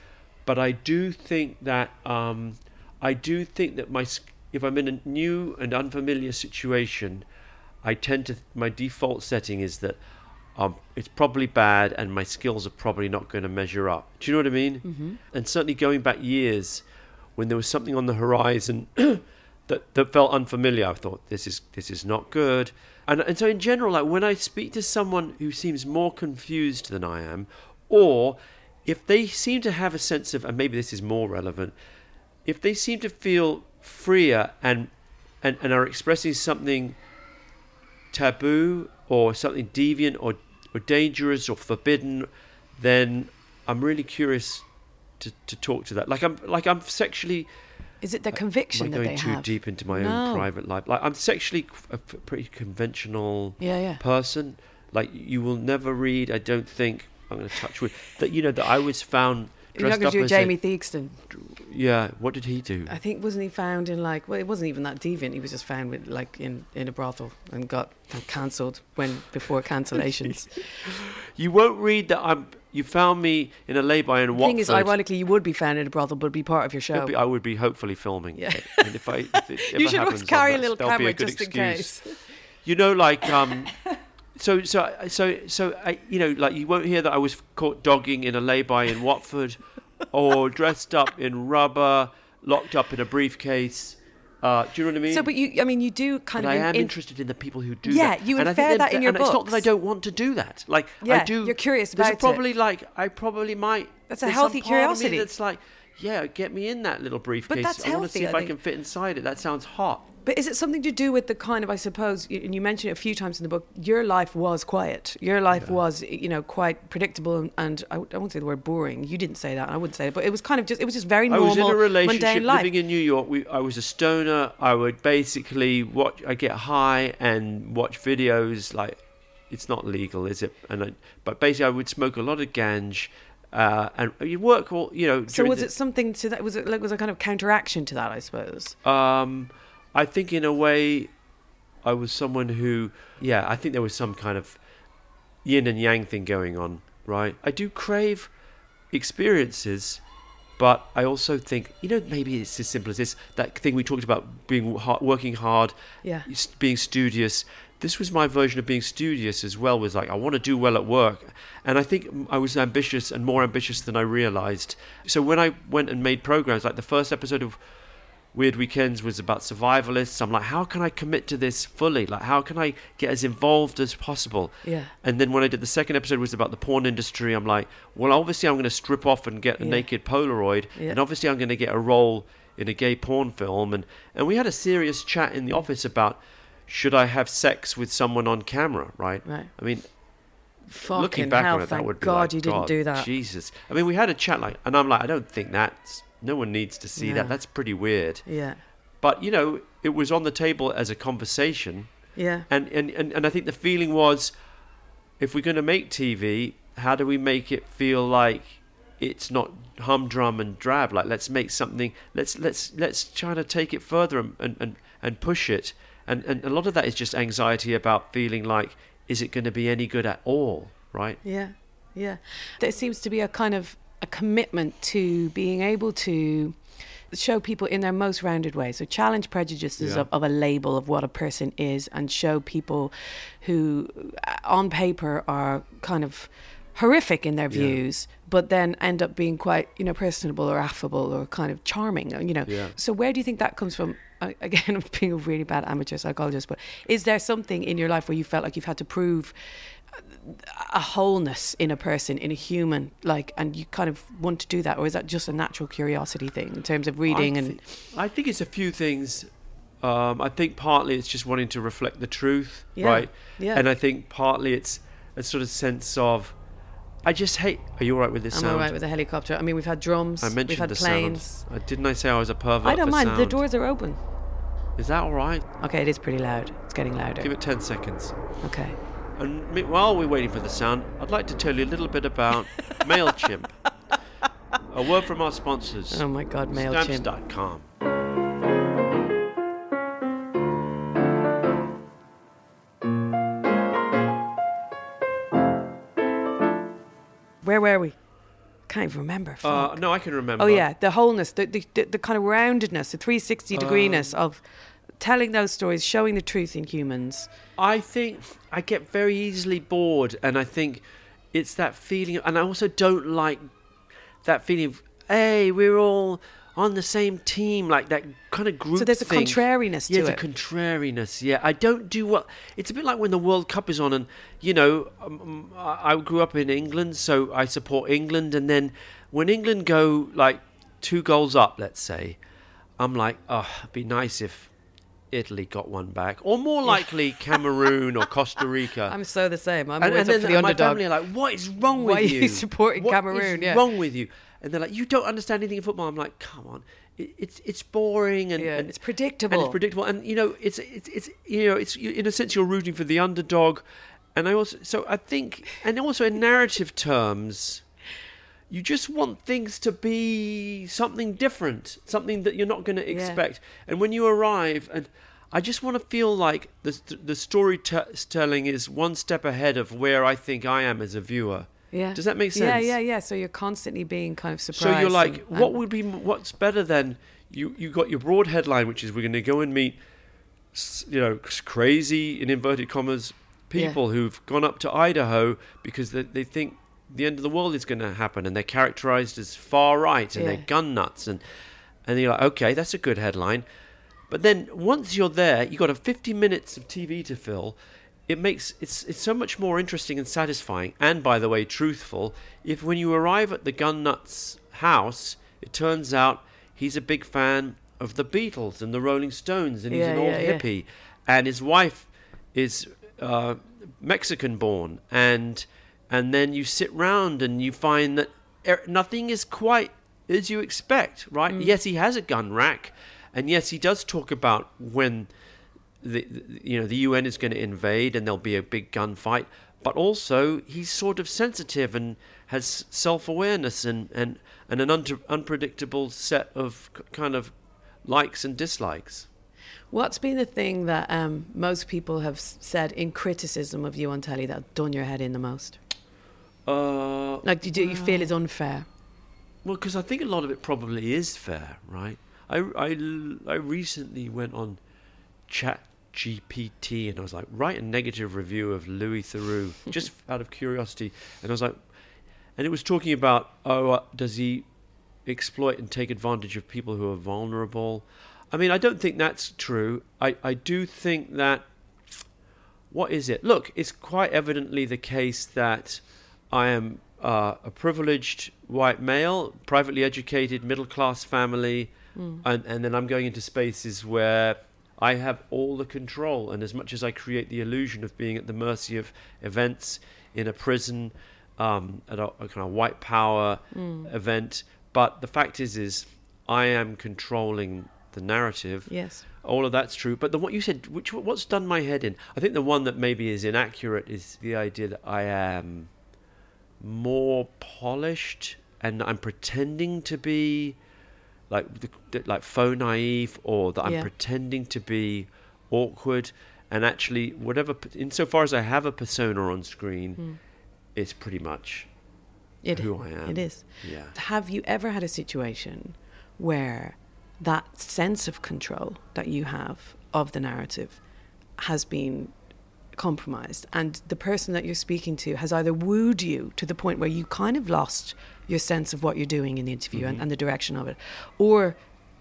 but I do think that um, I do think that my if I'm in a new and unfamiliar situation, I tend to my default setting is that um, it's probably bad and my skills are probably not going to measure up. Do you know what I mean? Mm-hmm. And certainly going back years, when there was something on the horizon that that felt unfamiliar, I thought this is this is not good. And and so in general, like when I speak to someone who seems more confused than I am, or if they seem to have a sense of, and maybe this is more relevant, if they seem to feel freer and and, and are expressing something taboo or something deviant or, or dangerous or forbidden, then I'm really curious to, to talk to that. Like I'm like I'm sexually Is it the conviction that they have? am I going too deep into my No. own private life? Like I'm sexually a pretty conventional Yeah, yeah. person. Like you will never read. I don't think I'm going to touch with that you know that I was found You're not dressed going up to do a as Jamie Theakston. yeah. What did he do? I think wasn't he found in like well, it wasn't even that deviant. He was just found with like in, in a brothel and got uh, cancelled when before cancellations. You won't read that I'm. You found me in a lay-by in the Watford. thing is, ironically, you would be found in a brothel, but be part of your show. Be- I would be hopefully filming. Yeah. And if I, if it you should happens, always carry a little camera a just in case. You know, like um, so so so so I, you know, like you won't hear that I was caught dogging in a lay-by in Watford, or dressed up in rubber, locked up in a briefcase. Uh, do you know what I mean? So, but you, I mean, you do kind But of. I am in- interested in the people who do Yeah, that. you and infer that in your and it's not that I don't want to do that. Like I do. you're curious there's about it. probably like I probably might. That's a there's healthy some part of me curiosity. that's like, yeah, get me in that little briefcase. But that's I want to healthy, see if I I, can fit inside it. That sounds hot. But is it something to do with the kind of, I suppose, and you mentioned it a few times in the book, your life was quiet. Your life was, you know, quite predictable and, and I, w- I won't say the word boring. You didn't say that, and I wouldn't say it, but it was kind of just, it was just very I normal, was in a relationship living in New York. We, I was a stoner. I would basically watch. I get high and watch videos. Like it's not legal, is it? And I, but basically, I would smoke a lot of ganj. Uh, and you work all, you know. so was the- it something to that? Was it like was a kind of counteraction to that? I suppose. Um, I think in a way, I was someone who, yeah, I think there was some kind of yin and yang thing going on, right? I do crave experiences, but I also think, you know, maybe it's as simple as this that thing we talked about being hard, working hard, Yeah. being studious. This was my version of being studious as well. Was like I want to do well at work, and I think I was ambitious and more ambitious than I realized. So when I went and made programs, like the first episode of Weird Weekends was about survivalists. I'm like, how can I commit to this fully? Like, how can I get as involved as possible? Yeah. And then when I did the second episode was about the porn industry, I'm like, well, obviously I'm going to strip off and get a Yeah. naked Polaroid, Yeah. and obviously I'm going to get a role in a gay porn film. And and we had a serious chat in the office about should I have sex with someone on camera, right? Right. I mean, Fucking looking back hell, on it, thank that would be God like, you didn't God, do that. Jesus. I mean, we had a chat like, and I'm like, I don't think that's. No one needs to see that. That's pretty weird. Yeah. But you know, it was on the table as a conversation, Yeah. and and and, and I think the feeling was, if we're going to make TV, how do we make it feel like it's not humdrum and drab? Like let's make something. Let's let's let's try to take it further and and, and, and push it. And and a lot of that is just anxiety about feeling like, is it going to be any good at all? Right? Yeah, yeah. There seems to be a kind of a commitment to being able to show people in their most rounded way. So challenge prejudices Yeah. of, of a label of what a person is and show people who uh, on paper are kind of horrific in their views but then end up being quite you know personable or affable or kind of charming you know Yeah. so where do you think that comes from again i'm being a really bad amateur psychologist but is there something in your life where you felt like you've had to prove a wholeness in a person, in a human, like, and you kind of want to do that, or is that just a natural curiosity thing in terms of reading I and I think it's a few things. Um, I think partly it's just wanting to reflect the truth, Yeah, right? yeah. And I think partly it's a sort of sense of, I just hate. Are you all right with this I'm sound? all right with the helicopter. I mean, we've had drums, I mentioned we've had the planes. sound. Uh, didn't I say I was a pervert? I don't mind. The doors are open. Is that all right? Okay, it is pretty loud. It's getting louder. Give it ten seconds. okay. And while we're waiting for the sound, I'd like to tell you a little bit about Mailchimp. a word from our sponsors. Oh my God, Mailchimp. Stamps.com. Where were we? Can't even remember. Uh, no, I can remember. oh yeah, the wholeness, the, the the the kind of roundedness, the 360 degreeness Um, of telling those stories, showing the truth in humans. I think I get very easily bored, and I think it's that feeling, and I also don't like that feeling of, hey, we're all on the same team, like that kind of group. So there's a think. contrariness yeah, to there's it. a contrariness. Yeah, I don't do what. It's a bit like when the World Cup is on, and you know, um, I I grew up in England, so I support England, and then when England go like two goals up, let's say, I'm like, oh, it'd be nice if. Italy got one back, or more likely Cameroon or Costa Rica. I'm so the same. I'm and, always and up for then the my underdog. family are like, "What is wrong Why with are you? you supporting What Cameroon?" is Yeah. wrong with you?" And they're like, "You don't understand anything in football." I'm like, "Come on, it, it's it's boring and, Yeah, and it's predictable. And it's predictable, and you know, it's it's it's you know, it's in a sense you're rooting for the underdog, and I also so I think, and also in narrative terms." You just want things to be something different, something that you're not going to expect. And when you arrive, and I just want to feel like the the storytelling is one step ahead of where I think I am as a viewer. Yeah. Does that make sense? Yeah, yeah, yeah. So you're constantly being kind of surprised. So you're like, and- what would be what's better than you? You got your broad headline, which is we're going to go and meet, you know, crazy in inverted commas people who've gone up to Idaho because they, they think the end of the world is going to happen, and they're characterized as far right and Yeah. they're gun nuts, and and you're like, okay, that's a good headline. But then once you're there, you've got a 50 minutes of TV to fill. It makes it's it's so much more interesting and satisfying, and by the way, truthful. If when you arrive at the gun nuts house, it turns out he's a big fan of the Beatles and the Rolling Stones, and he's Yeah, an old yeah, hippie, and his wife is uh, Mexican born, and and then you sit round and you find that er- nothing is quite as you expect, right? Mm. Yes, he has a gun rack, and yes, he does talk about when the, the you know the UN is going to invade and there'll be a big gunfight, but also he's sort of sensitive and has self-awareness and and and an un- unpredictable set of k- kind of likes and dislikes. What's been the thing that um, most people have said in criticism of you on telly that done your head in the most? Uh, Like, do you feel is unfair? Well, because I think a lot of it probably is fair, right? I, I, I recently went on Chat GPT and I was like, write a negative review of Louis Theroux just out of curiosity. And I was like, and it was talking about, oh, uh, does he exploit and take advantage of people who are vulnerable? I mean, I don't think that's true. I, I do think that what is it? Look, it's quite evidently the case that I am uh, a privileged white male, privately educated, middle class family, and, and then I'm going into spaces where I have all the control. And as much as I create the illusion of being at the mercy of events in a prison, um, at a, a kind of white power event, but the fact is, is I am controlling the narrative Yes. all of that's true. But the what you said, which what's done my head in, I think the one that maybe is inaccurate is the idea that I am more polished and I'm pretending to be like the, like faux naive, or that I'm Yeah. pretending to be awkward. And actually, whatever, insofar as I have a persona on screen, hmm. it's pretty much It, who I am. It is. Yeah. Have you ever had a situation where that sense of control that you have of the narrative has been compromised and the person that you're speaking to has either wooed you to the point where you kind of lost your sense of what you're doing in the interview Mm-hmm. and, and the direction of it or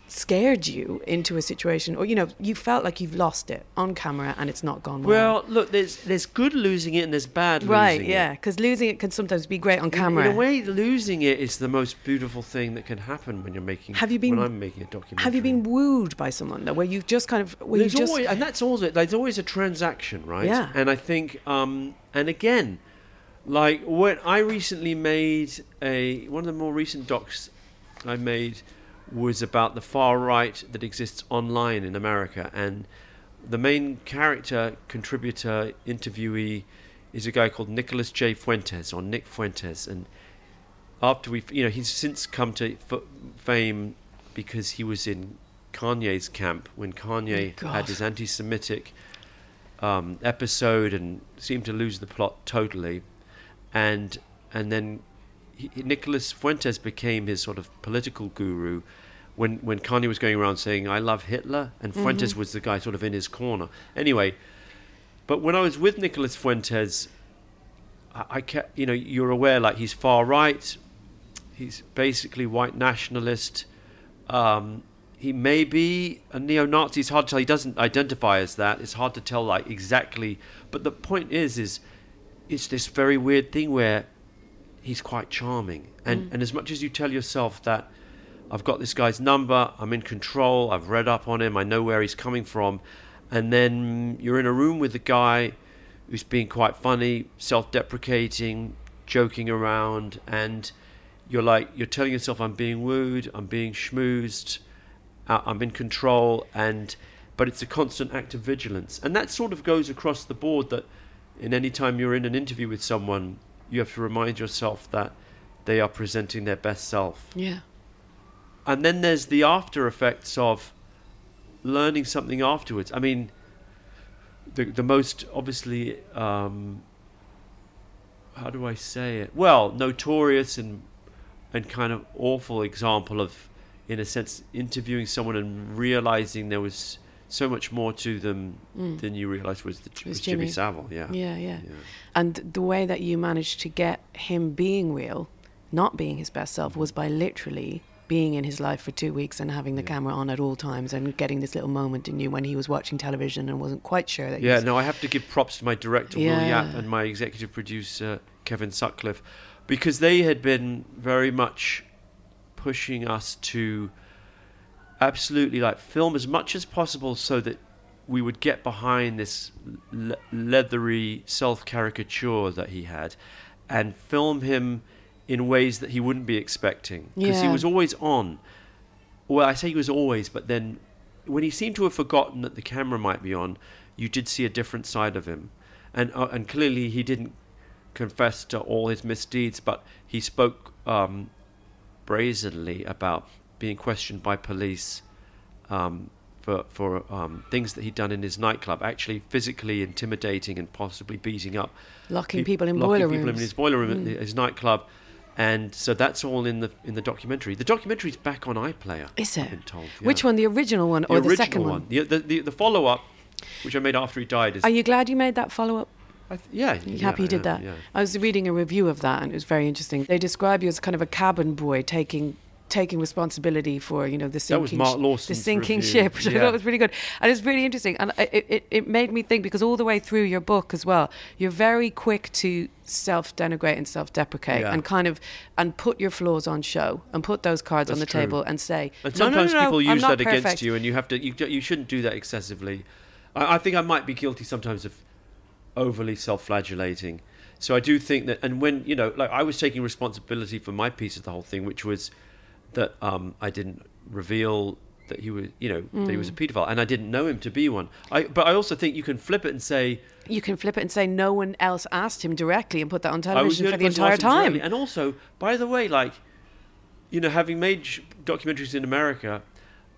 scared you into a situation or you know you felt like you've lost it on camera and it's not gone well, Well, look, there's there's good losing it and there's bad right losing it. yeah because losing it can sometimes be great on In- camera In, a way, losing it is the most beautiful thing that can happen when you're making. Have you been- When I'm making a documentary. have you been wooed by someone though, where you've just kind of where There's you just always, and that's always there's always a transaction, right? Yeah. And I think, um, and again, like when I recently made a one of the more recent docs I made was about the far right that exists online in America, and the main character, contributor, interviewee is a guy called Nicholas J. Fuentes or Nick Fuentes, and after we, you know, he's since come to f- fame because he was in Kanye's camp when Kanye God. had his anti-Semitic um, episode and seemed to lose the plot totally, and and then he, Nicholas Fuentes became his sort of political guru. When, when Kanye was going around saying "I love Hitler" and Fuentes was the guy sort of in his corner. Anyway, but when I was with Nicholas Fuentes, I, I kept, you know, you're aware, like he's far right, he's basically white nationalist. Um, he may be a neo-Nazi. It's hard to tell. He doesn't identify as that. It's hard to tell, like exactly. But the point is, is it's this very weird thing where he's quite charming, and and as much as you tell yourself that I've got this guy's number, I'm in control, I've read up on him, I know where he's coming from, and then you're in a room with a guy who's being quite funny, self-deprecating, joking around, and you're like you're telling yourself I'm being wooed, I'm being schmoozed, uh, I'm in control, and but it's a constant act of vigilance, and that sort of goes across the board. That in any time you're in an interview with someone, you have to remind yourself that they are presenting their best self, yeah and then there's the after effects of learning something afterwards. I mean, the the most obviously. Um, how do I say it? Well, notorious and and kind of awful example of, in a sense, interviewing someone and realizing there was so much more to them mm. than you realized was the was Jimmy. Jimmy. Savile. Yeah. Yeah, yeah. And the way that you managed to get him being real, not being his best self, was mm. by literally being in his life for two weeks and having the camera on at all times and getting this little moment in you when he was watching television and wasn't quite sure that he Yeah, was no, I have to give props to my director Will Yapp and my executive producer Kevin Sutcliffe because they had been very much pushing us to absolutely like film as much as possible so that we would get behind this le- leathery self caricature that he had and film him in ways that he wouldn't be expecting. Because he was always on. Well i say he was always but then when he seemed to have forgotten that the camera might be on you did see a different side of him. And uh, and clearly he didn't confess to all his misdeeds but he spoke um, brazenly about being questioned by police um, for for um, things that he'd done in his nightclub, actually physically intimidating and possibly beating up, Locking pe- people in locking boiler people in rooms. Mm. his boiler room at his nightclub, and so that's all in the in the documentary. The documentary's back on iPlayer. Is it? been told. Which one, the original one The or the original second one? The the, the, the follow up, which I made after he died, is Are you glad you made that follow up? I th- yeah. You yeah, happy you did am, that? Yeah. I was reading a review of that and it was very interesting. They describe you as kind of a cabin boy taking taking responsibility for you know the That was sinking the sinking review, ship, which I thought was really good. And it's really interesting, and it, it it made me think because all the way through your book as well, you're very quick to self denigrate and self deprecate Yeah. and kind of and put your flaws on show and put those cards on the true. table and say And "No, no, sometimes no, no, people use that against you, and you have to. You, you shouldn't do that excessively. I, I think I might be guilty sometimes of overly self-flagellating. So I do think that, and when you know, like I was taking responsibility for my piece of the whole thing, which was that um, I didn't reveal that he was, you know, that he was a Mm. paedophile, and I didn't know him to be one. I, but I also think you can flip it and say, You can flip it and say no one else asked him directly and put that on television for the person who entire time. And also, by the way, like, you know, having made documentaries in America,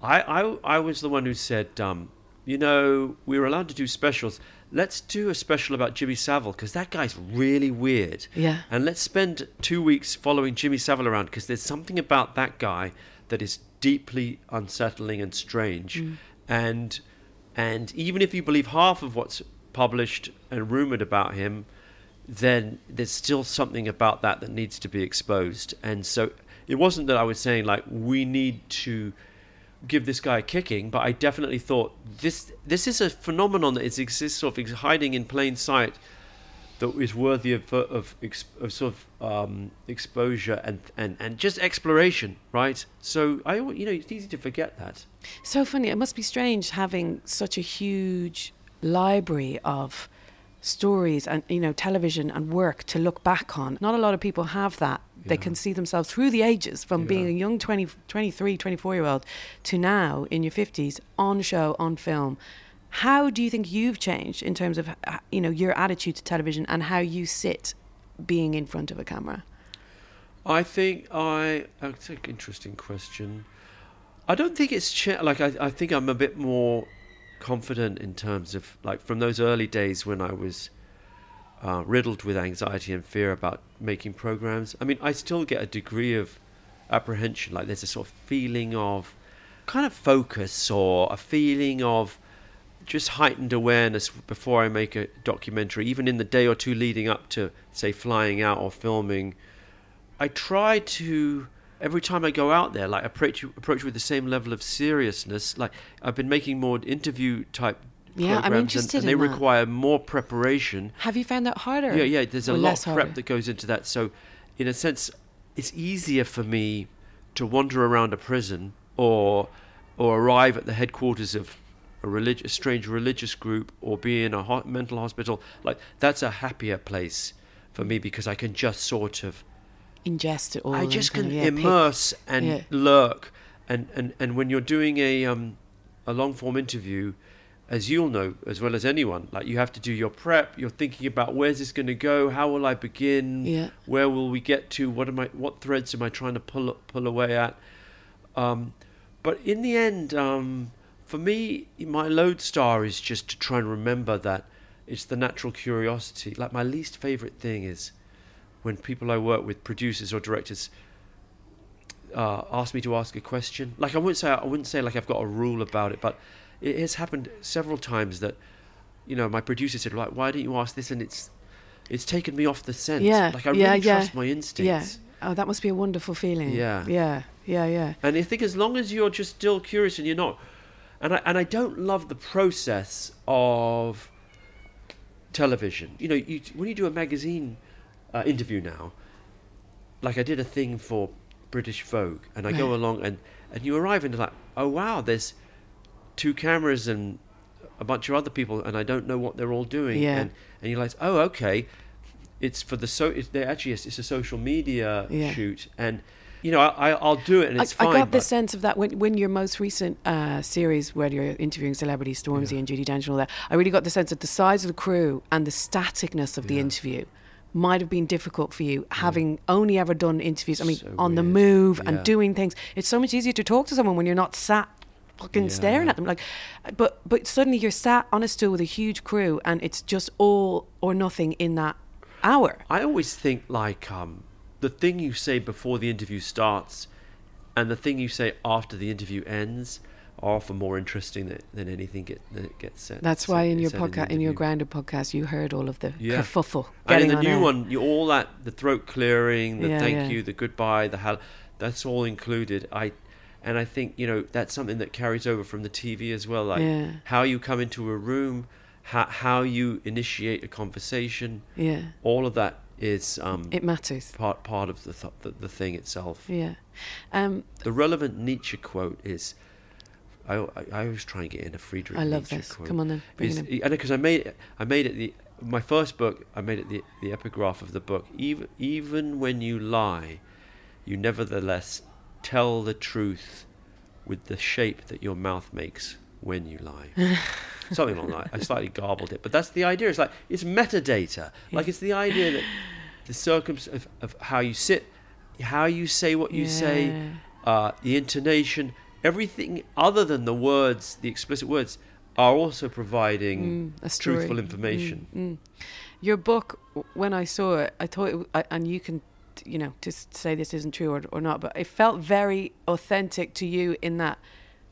I, I, I was the one who said, um, you know, we were allowed to do specials. Let's do a special about Jimmy Savile because that guy's really weird. Yeah. And let's spend two weeks following Jimmy Savile around because there's something about that guy that is deeply unsettling and strange. Mm. And and even if you believe half of what's published and rumored about him, then there's still something about that that needs to be exposed. And so it wasn't that I was saying like we need to give this guy a kicking, but I definitely thought this this is a phenomenon that is exists sort of hiding in plain sight that is worthy of of, of sort of um, exposure and, and, and just exploration, right? So I you know it's easy to forget that. So funny. It must be strange having such a huge library of stories and you know television and work to look back on. Not a lot of people have that. They can see themselves through the ages from being a young 20, 23, 24 year old to now in your 50s on show, on film. How do you think you've changed in terms of uh, you know your attitude to television and how you sit being in front of a camera? I think I. That's an interesting question. I don't think it's cha- like I. I think I'm a bit more confident in terms of like from those early days when I was uh, riddled with anxiety and fear about making programs. I mean, I still get a degree of apprehension. Like there's a sort of feeling of kind of focus or a feeling of just heightened awareness before I make a documentary, even in the day or two leading up to, say, flying out or filming. I try to every time I go out there, like approach approach with the same level of seriousness. Like I've been making more interview type Yeah, I'm interested and, and in they that. require more preparation. Have you found that harder? Yeah, yeah. There's a lot of prep harder? that goes into that. So, in a sense, it's easier for me to wander around a prison or or arrive at the headquarters of a religious, strange religious group, or be in a ho- mental hospital. Like that's a happier place for me because I can just sort of ingest it all. I just can of, yeah, pick. immerse and Yeah. lurk, and, and and when you're doing a um a long form interview, as you'll know as well as anyone, like you have to do your prep. You're thinking about where's this going to go, how will I begin, Yeah. where will we get to, what am I, what threads am I trying to pull pull away at, um, but in the end, um, for me, my lodestar is just to try and remember that it's the natural curiosity. Like my least favorite thing is when people I work with, producers or directors, uh, ask me to ask a question. Like I wouldn't say I wouldn't say like I've got a rule about it, but it has happened several times that you know my producer said, "Like, why don't you ask this?" And it's it's taken me off the scent. Yeah, like I yeah, really yeah. trust my instincts. Yeah. Oh, that must be a wonderful feeling. Yeah. Yeah. Yeah. Yeah. And I think as long as you're just still curious and you're not, and I and I don't love the process of television. You know, you, when you do a magazine uh, interview now, like I did a thing for British Vogue, and I go along and and you arrive into like oh wow, there's two cameras and a bunch of other people, and I don't know what they're all doing. Yeah. And and you realize, oh okay, it's for the so. It's, they actually it's, it's a social media Yeah. shoot, and you know I, I I'll do it, and it's I fine. I got the sense of that when, when your most recent uh, series, where you're interviewing celebrities, Stormzy and Judi Dench and all that, I really got the sense that the size of the crew and the staticness of the interview might have been difficult for you, having only ever done interviews. I mean, So on the move Yeah. and doing things. It's so much easier to talk to someone when you're not sat fucking staring at them. Like, but but suddenly you're sat on a stool with a huge crew, and it's just all or nothing in that hour. I always think like um, the thing you say before the interview starts and the thing you say after the interview ends are often more interesting than, than anything get, that gets said. That's why in your podcast, in your grounded podcast, you heard all of the Yeah. kerfuffle And in the on new air. one, you all that the throat clearing, the Yeah, thank yeah. you, the goodbye, the hell, that's all included. I and I think you know that's something that carries over from the TV as well. Like Yeah. how you come into a room, how how you initiate a conversation. Yeah. All of that is um, It matters. part part of the, th- the the thing itself. Yeah. Um, The relevant Nietzsche quote is. I, I, I always try and get in a Friedrich I love Nietzsche this. quote. Come on then, bring it Is- in. Because I made it. I made it the my first book. I made it the the epigraph of the book. Even even when you lie, you nevertheless tell the truth with the shape that your mouth makes when you lie. Something like that. I slightly garbled it, but that's the idea. It's like it's metadata. Like it's the idea that the circumstance of, of how you sit, how you say what you say, uh, the intonation, everything other than the words, the explicit words, are also providing Mm, truthful information. mm. your book, when I saw it, I thought, it, I, and you can, you know, to say this isn't true or, or not, but it felt very authentic to you in that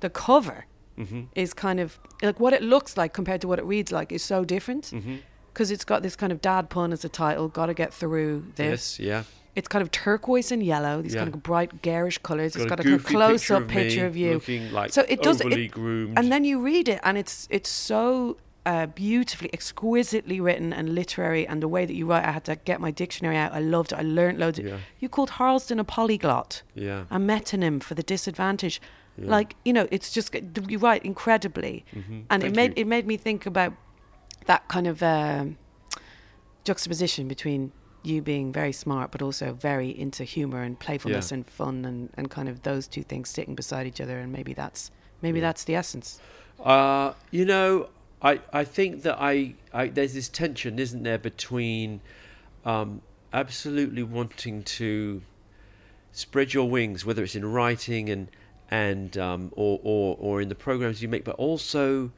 the cover Mm-hmm. is kind of like what it looks like compared to what it reads like is so different. Mm-hmm. Because it's got this kind of dad pun as a title, got to get through this. Yes, yeah. It's kind of turquoise and yellow, these Yeah. kind of bright garish colours. It's Got got a a, kind of close-up of picture of you. looking, like, so it does it, groomed. And then you read it and it's it's so uh, beautifully, exquisitely written and literary and the way that you write, I had to get my dictionary out. I loved it. I learned loads. Yeah. You called Harlesden a polyglot Yeah. a metonym for the disadvantage. Yeah. Like you know, it's just you write incredibly, Mhm. and it made you. it made me think about that kind of um, juxtaposition between you being very smart but also very into humor and playfulness Yeah. and fun and, and kind of those two things sitting beside each other and maybe that's maybe that's the essence Uh, you know, I, I think that I, I there's this tension, isn't there, between um, absolutely wanting to spread your wings, whether it's in writing and and um, or, or or in the programs you make, but also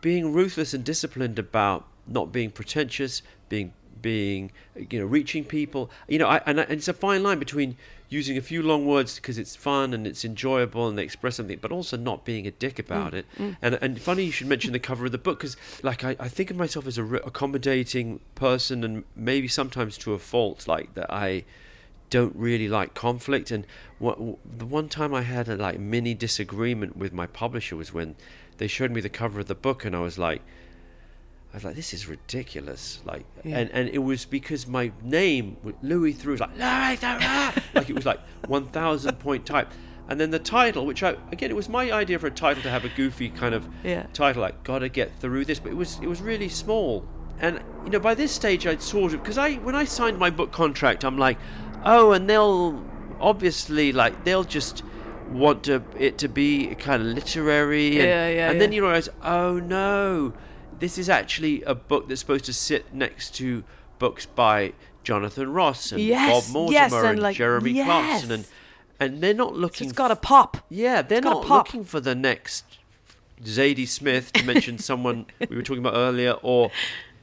being ruthless and disciplined about not being pretentious, being being you know reaching people. You know, I, and, I, and it's a fine line between using a few long words because it's fun and it's enjoyable and they express something, but also not being a dick mm, about it. Mm. And and funny you should mention the cover of the book because like I, I think of myself as a re- accommodating person and maybe sometimes to a fault, like that I don't really like conflict. And what, the one time I had a like mini disagreement with my publisher was when they showed me the cover of the book, and I was like, I was like, this is ridiculous. Like, Yeah. and and it was because my name Louis Theroux was like Louis like it was like one thousand point type. And then the title, which I again, it was my idea for a title to have a goofy kind of Yeah. title, like "Gotta Get Through This," but it was it was really small. And you know, by this stage, I'd sort of because I when I signed my book contract, I'm like, oh, and they'll obviously like they'll just want to it to be kind of literary, and, Yeah, yeah, and then you realize, oh no, this is actually a book that's supposed to sit next to books by Jonathan Ross and Yes, Bob Mortimer yes, and, and, like, Jeremy Clarkson, and and they're not so looking. it's got a pop Yeah, they're not pop. looking for the next Zadie Smith to mention someone we were talking about earlier, or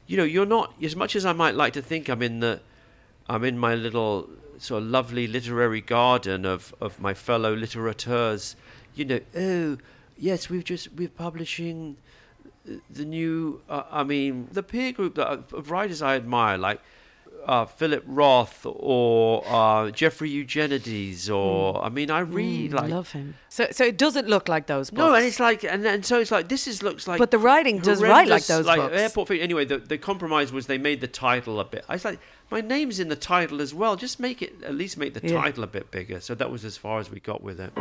you know, you're not as much as I might like to think I'm in the, I'm in my little sort of lovely literary garden of of my fellow litterateurs. You know, oh yes, we've just we're publishing the new. Uh, I mean, the peer group that, of writers I admire, like uh, Philip Roth or uh, Jeffrey Eugenides, or I mean, I read Mm, like love him so so it doesn't look like those books no, and it's like, and, and so it's like this is looks like. But the writing does write like those like books. Airport. Fig- Anyway, the the compromise was they made the title a bit. I was like, my name's in the title as well. Just make it at least make the Yeah. title a bit bigger. So that was as far as we got with it.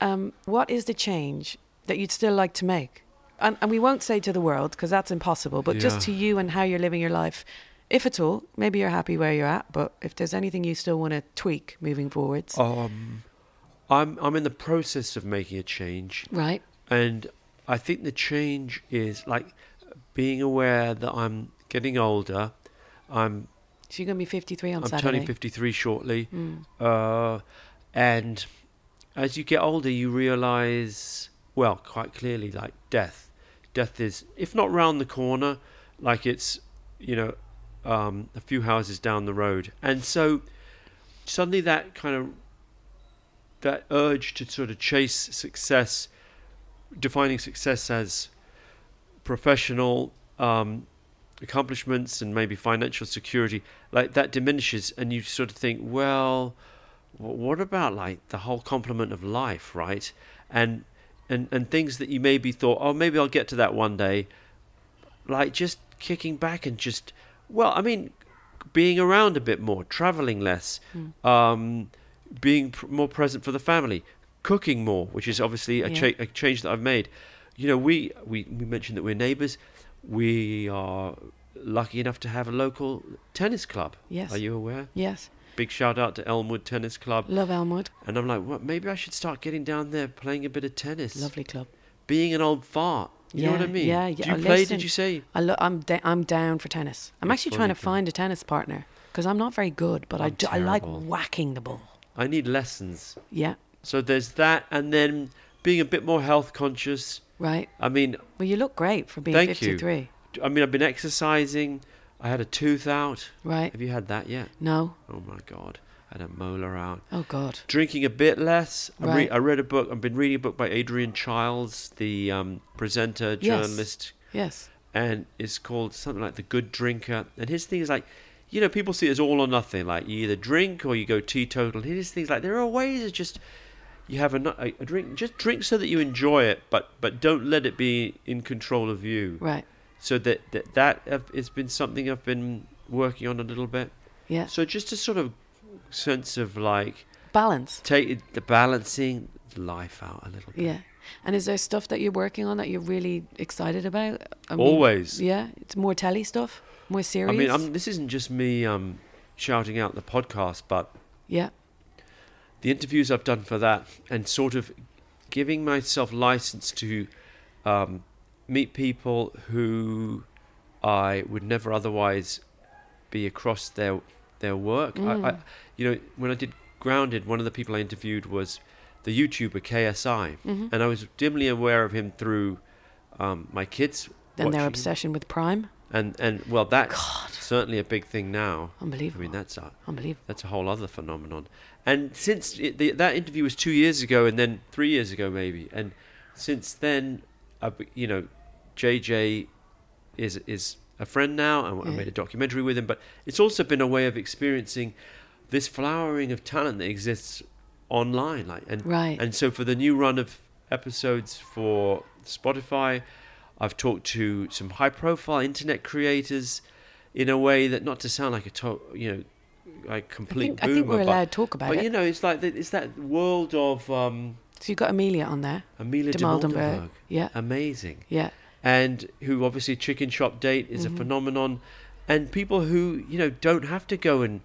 Um, what is the change that you'd still like to make? And, and we won't say to the world because that's impossible, but just to you and how you're living your life, if at all. Maybe you're happy where you're at, but if there's anything you still want to tweak moving forwards, Um, I'm I'm in the process of making a change, right? and I think the change is like being aware that I'm getting older. I'm So you're going to be 53 on I'm Saturday. turning 53 shortly, Mm. uh, and as you get older, you realize, well, quite clearly, like death. Death is, if not round the corner, like it's, you know, um, a few houses down the road, and so suddenly that kind of that urge to sort of chase success, defining success as professional um, accomplishments and maybe financial security, like that diminishes, and you sort of think, well, what about like the whole complement of life, right? And and and things that you maybe thought, oh, maybe I'll get to that one day, like just kicking back and just, well, I mean, being around a bit more, traveling less, um, being pr- more present for the family, cooking more, which is obviously a, Yeah. cha- a change that I've made. You know, we, we we mentioned that we're neighbours. We are lucky enough to have a local tennis club. Yes. Are you aware? Yes. Big shout out to Elmwood Tennis Club. Love Elmwood. And I'm like, well, maybe I should start getting down there playing a bit of tennis. Lovely club. Being an old fart. You know what I Yeah, mean? yeah, yeah. Do you Oh, play? listen, Did you say? I lo- I'm da- I'm down for tennis. I'm actually trying to find a tennis partner because I'm not very good, but I I'm do, I like whacking the ball. I need lessons. Yeah. So there's that, and then being a bit more health conscious. Right. I mean, Well, you look great for being Thank you. 53. I mean, I've been exercising. I had a tooth out. Right. Have you had that yet? No. Oh my god, I had a molar out. Oh God. Drinking a bit less. I, re- Right. I read a book. I've been reading a book by Adrian Chiles, the um, presenter, journalist, Yes. yes. and it's called something like The Good Drinker. And his thing is like, you know, people see it as all or nothing. Like you either drink or you go teetotal. And his thing's like there are ways of just you have a, a, a drink, just drink so that you enjoy it, but but don't let it be in control of you. Right. So that that that has been something I've been working on a little bit. Yeah. So just a sort of sense of like Balance. take the balancing life out a little bit. Yeah. And is there stuff that you're working on that you're really excited about? I Always. Yeah. It's more telly stuff, more series. I mean, I'm, this isn't just me um, shouting out the podcast, but yeah. the interviews I've done for that, and sort of giving myself license to um, meet people who I would never otherwise be across their their work. I, I, you know, when I did Grounded, one of the people I interviewed was the YouTuber KSI, Mm-hmm. and I was dimly aware of him through um, my kids. Then their obsession with Prime. and and well, that's certainly a big thing now. Unbelievable. I mean, that's a, Unbelievable. that's a whole other phenomenon. And since it, the, that interview was two years ago, and then three years ago maybe, and since then, I, you know, JJ is is a friend now, and I Yeah. made a documentary with him. But it's also been a way of experiencing this flowering of talent that exists online, like and Right. And so for the new run of episodes for Spotify, I've talked to some high-profile internet creators in a way that not to sound like a to- you know like complete think- I think boomer, we're but- allowed to talk about but it. But you know, it's like that, it's that world of um, So you've got Amelia on there. Amelia de Dimoldenberg. Maldenberg. Yeah. amazing. Yeah. And who obviously Chicken Shop Date is Mm-hmm. a phenomenon, and people who you know don't have to go and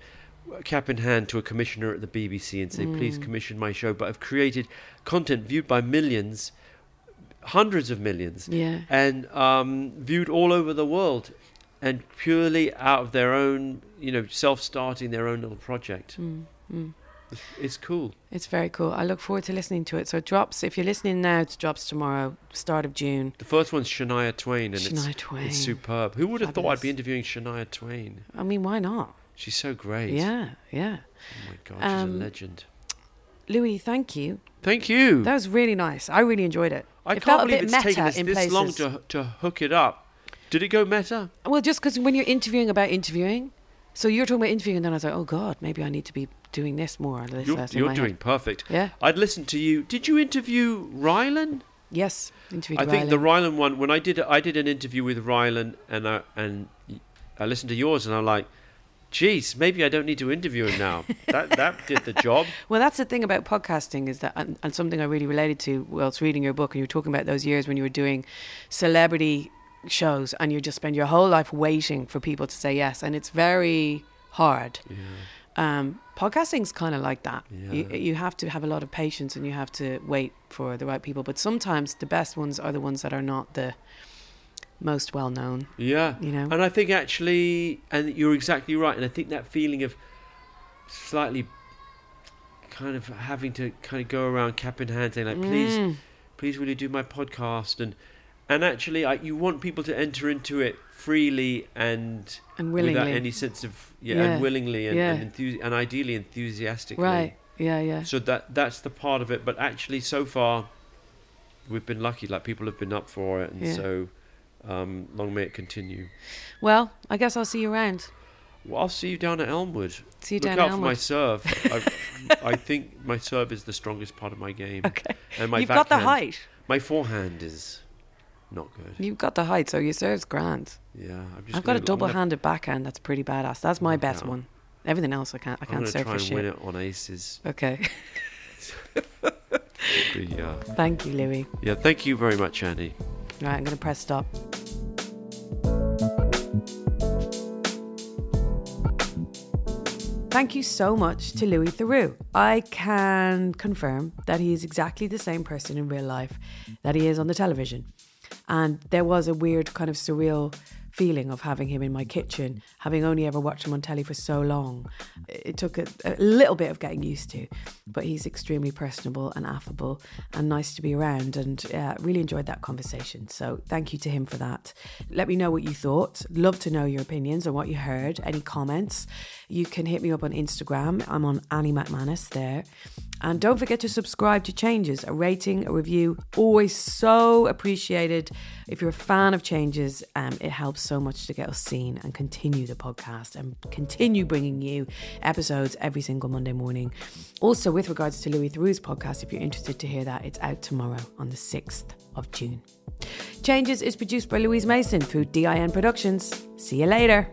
cap in hand to a commissioner at the BBC and say, Mm. "Please commission my show," but have created content viewed by millions, hundreds of millions, Yeah. and um, viewed all over the world, and purely out of their own, you know, self-starting their own little project. Mm, It's, it's cool. It's very cool. I look forward to listening to it. So it drops, if you're listening now, it drops tomorrow, start of June. The first one's Shania Twain, and Shania it's, Twain. it's superb. Who would have thought I'd be interviewing Shania Twain? I mean, why not? She's so great. Yeah, yeah. Oh my god, she's Um, a legend. Louis, thank you. Thank you. That was really nice. I really enjoyed it. I it can't a believe bit it's meta taken us in this places. long to to hook it up. Did it go meta? Well, just because when you're interviewing about interviewing, so you're talking about interviewing, and then I was like, oh God, maybe I need to be doing this more. This, You're, you're doing head. perfect. Yeah. I'd listen to you. Did you interview Rylan? Yes, interviewed I think the Rylan. Rylan one. When I did, I did an interview with Rylan, and I and I listened to yours, and I'm like, geez, maybe I don't need to interview him now. that that did the job. Well, that's the thing about podcasting is that, and, and something I really related to whilst reading your book, and you were talking about those years when you were doing celebrity shows, and you just spend your whole life waiting for people to say yes, and it's very hard. Um, podcasting's kind of like that. You, Yeah. you have to have a lot of patience, and you have to wait for the right people. But sometimes the best ones are the ones that are not the most well known. Yeah. You know? And I think actually, and you're exactly right. And I think that feeling of slightly kind of having to kind of go around cap in hand saying like, please, Mm. please will you do my podcast? And and actually, I, you want people to enter into it freely and And without any sense of yeah, Yeah. and willingly and Yeah. and, enthusi- and ideally enthusiastically. Right. Yeah. Yeah. So that that's the part of it. But actually, so far, we've been lucky. Like people have been up for it, and Yeah. so um, long may it continue. Well, I guess I'll see you around. Well, I'll see you down at Elmwood. See you Look down out at for my serve. I, I think my serve is the strongest part of my game. Okay. And my You've got the height. My forehand is not good. You've got the height, so your serve's grand. Yeah, I'm just. I've got a gonna- gonna- double-handed backhand that's pretty badass. That's my best one. Everything else I can't. I can't gonna serve try for shit. win it on aces. Okay. Yeah. Uh, thank you, Louis. Yeah. Thank you very much, Annie. Right, I'm going to press stop. Thank you so much to Louis Theroux. I can confirm that he is exactly the same person in real life that he is on the television. And there was a weird kind of surreal feeling of having him in my kitchen, having only ever watched him on telly for so long. It took a, a little bit of getting used to, but he's extremely personable and affable and nice to be around. And uh, really enjoyed that conversation. So thank you to him for that. Let me know what you thought. Love to know your opinions on what you heard, any comments. You can hit me up on Instagram. I'm on Annie Macmanus there. And don't forget to subscribe to Changes. A rating, a review, always so appreciated. If you're a fan of Changes, um, it helps so much to get us seen and continue the podcast and continue bringing you episodes every single Monday morning. Also, with regards to Louis Theroux's podcast, if you're interested to hear that, it's out tomorrow on the 6th of June. Changes is produced by Louise Mason through DIN Productions. See you later.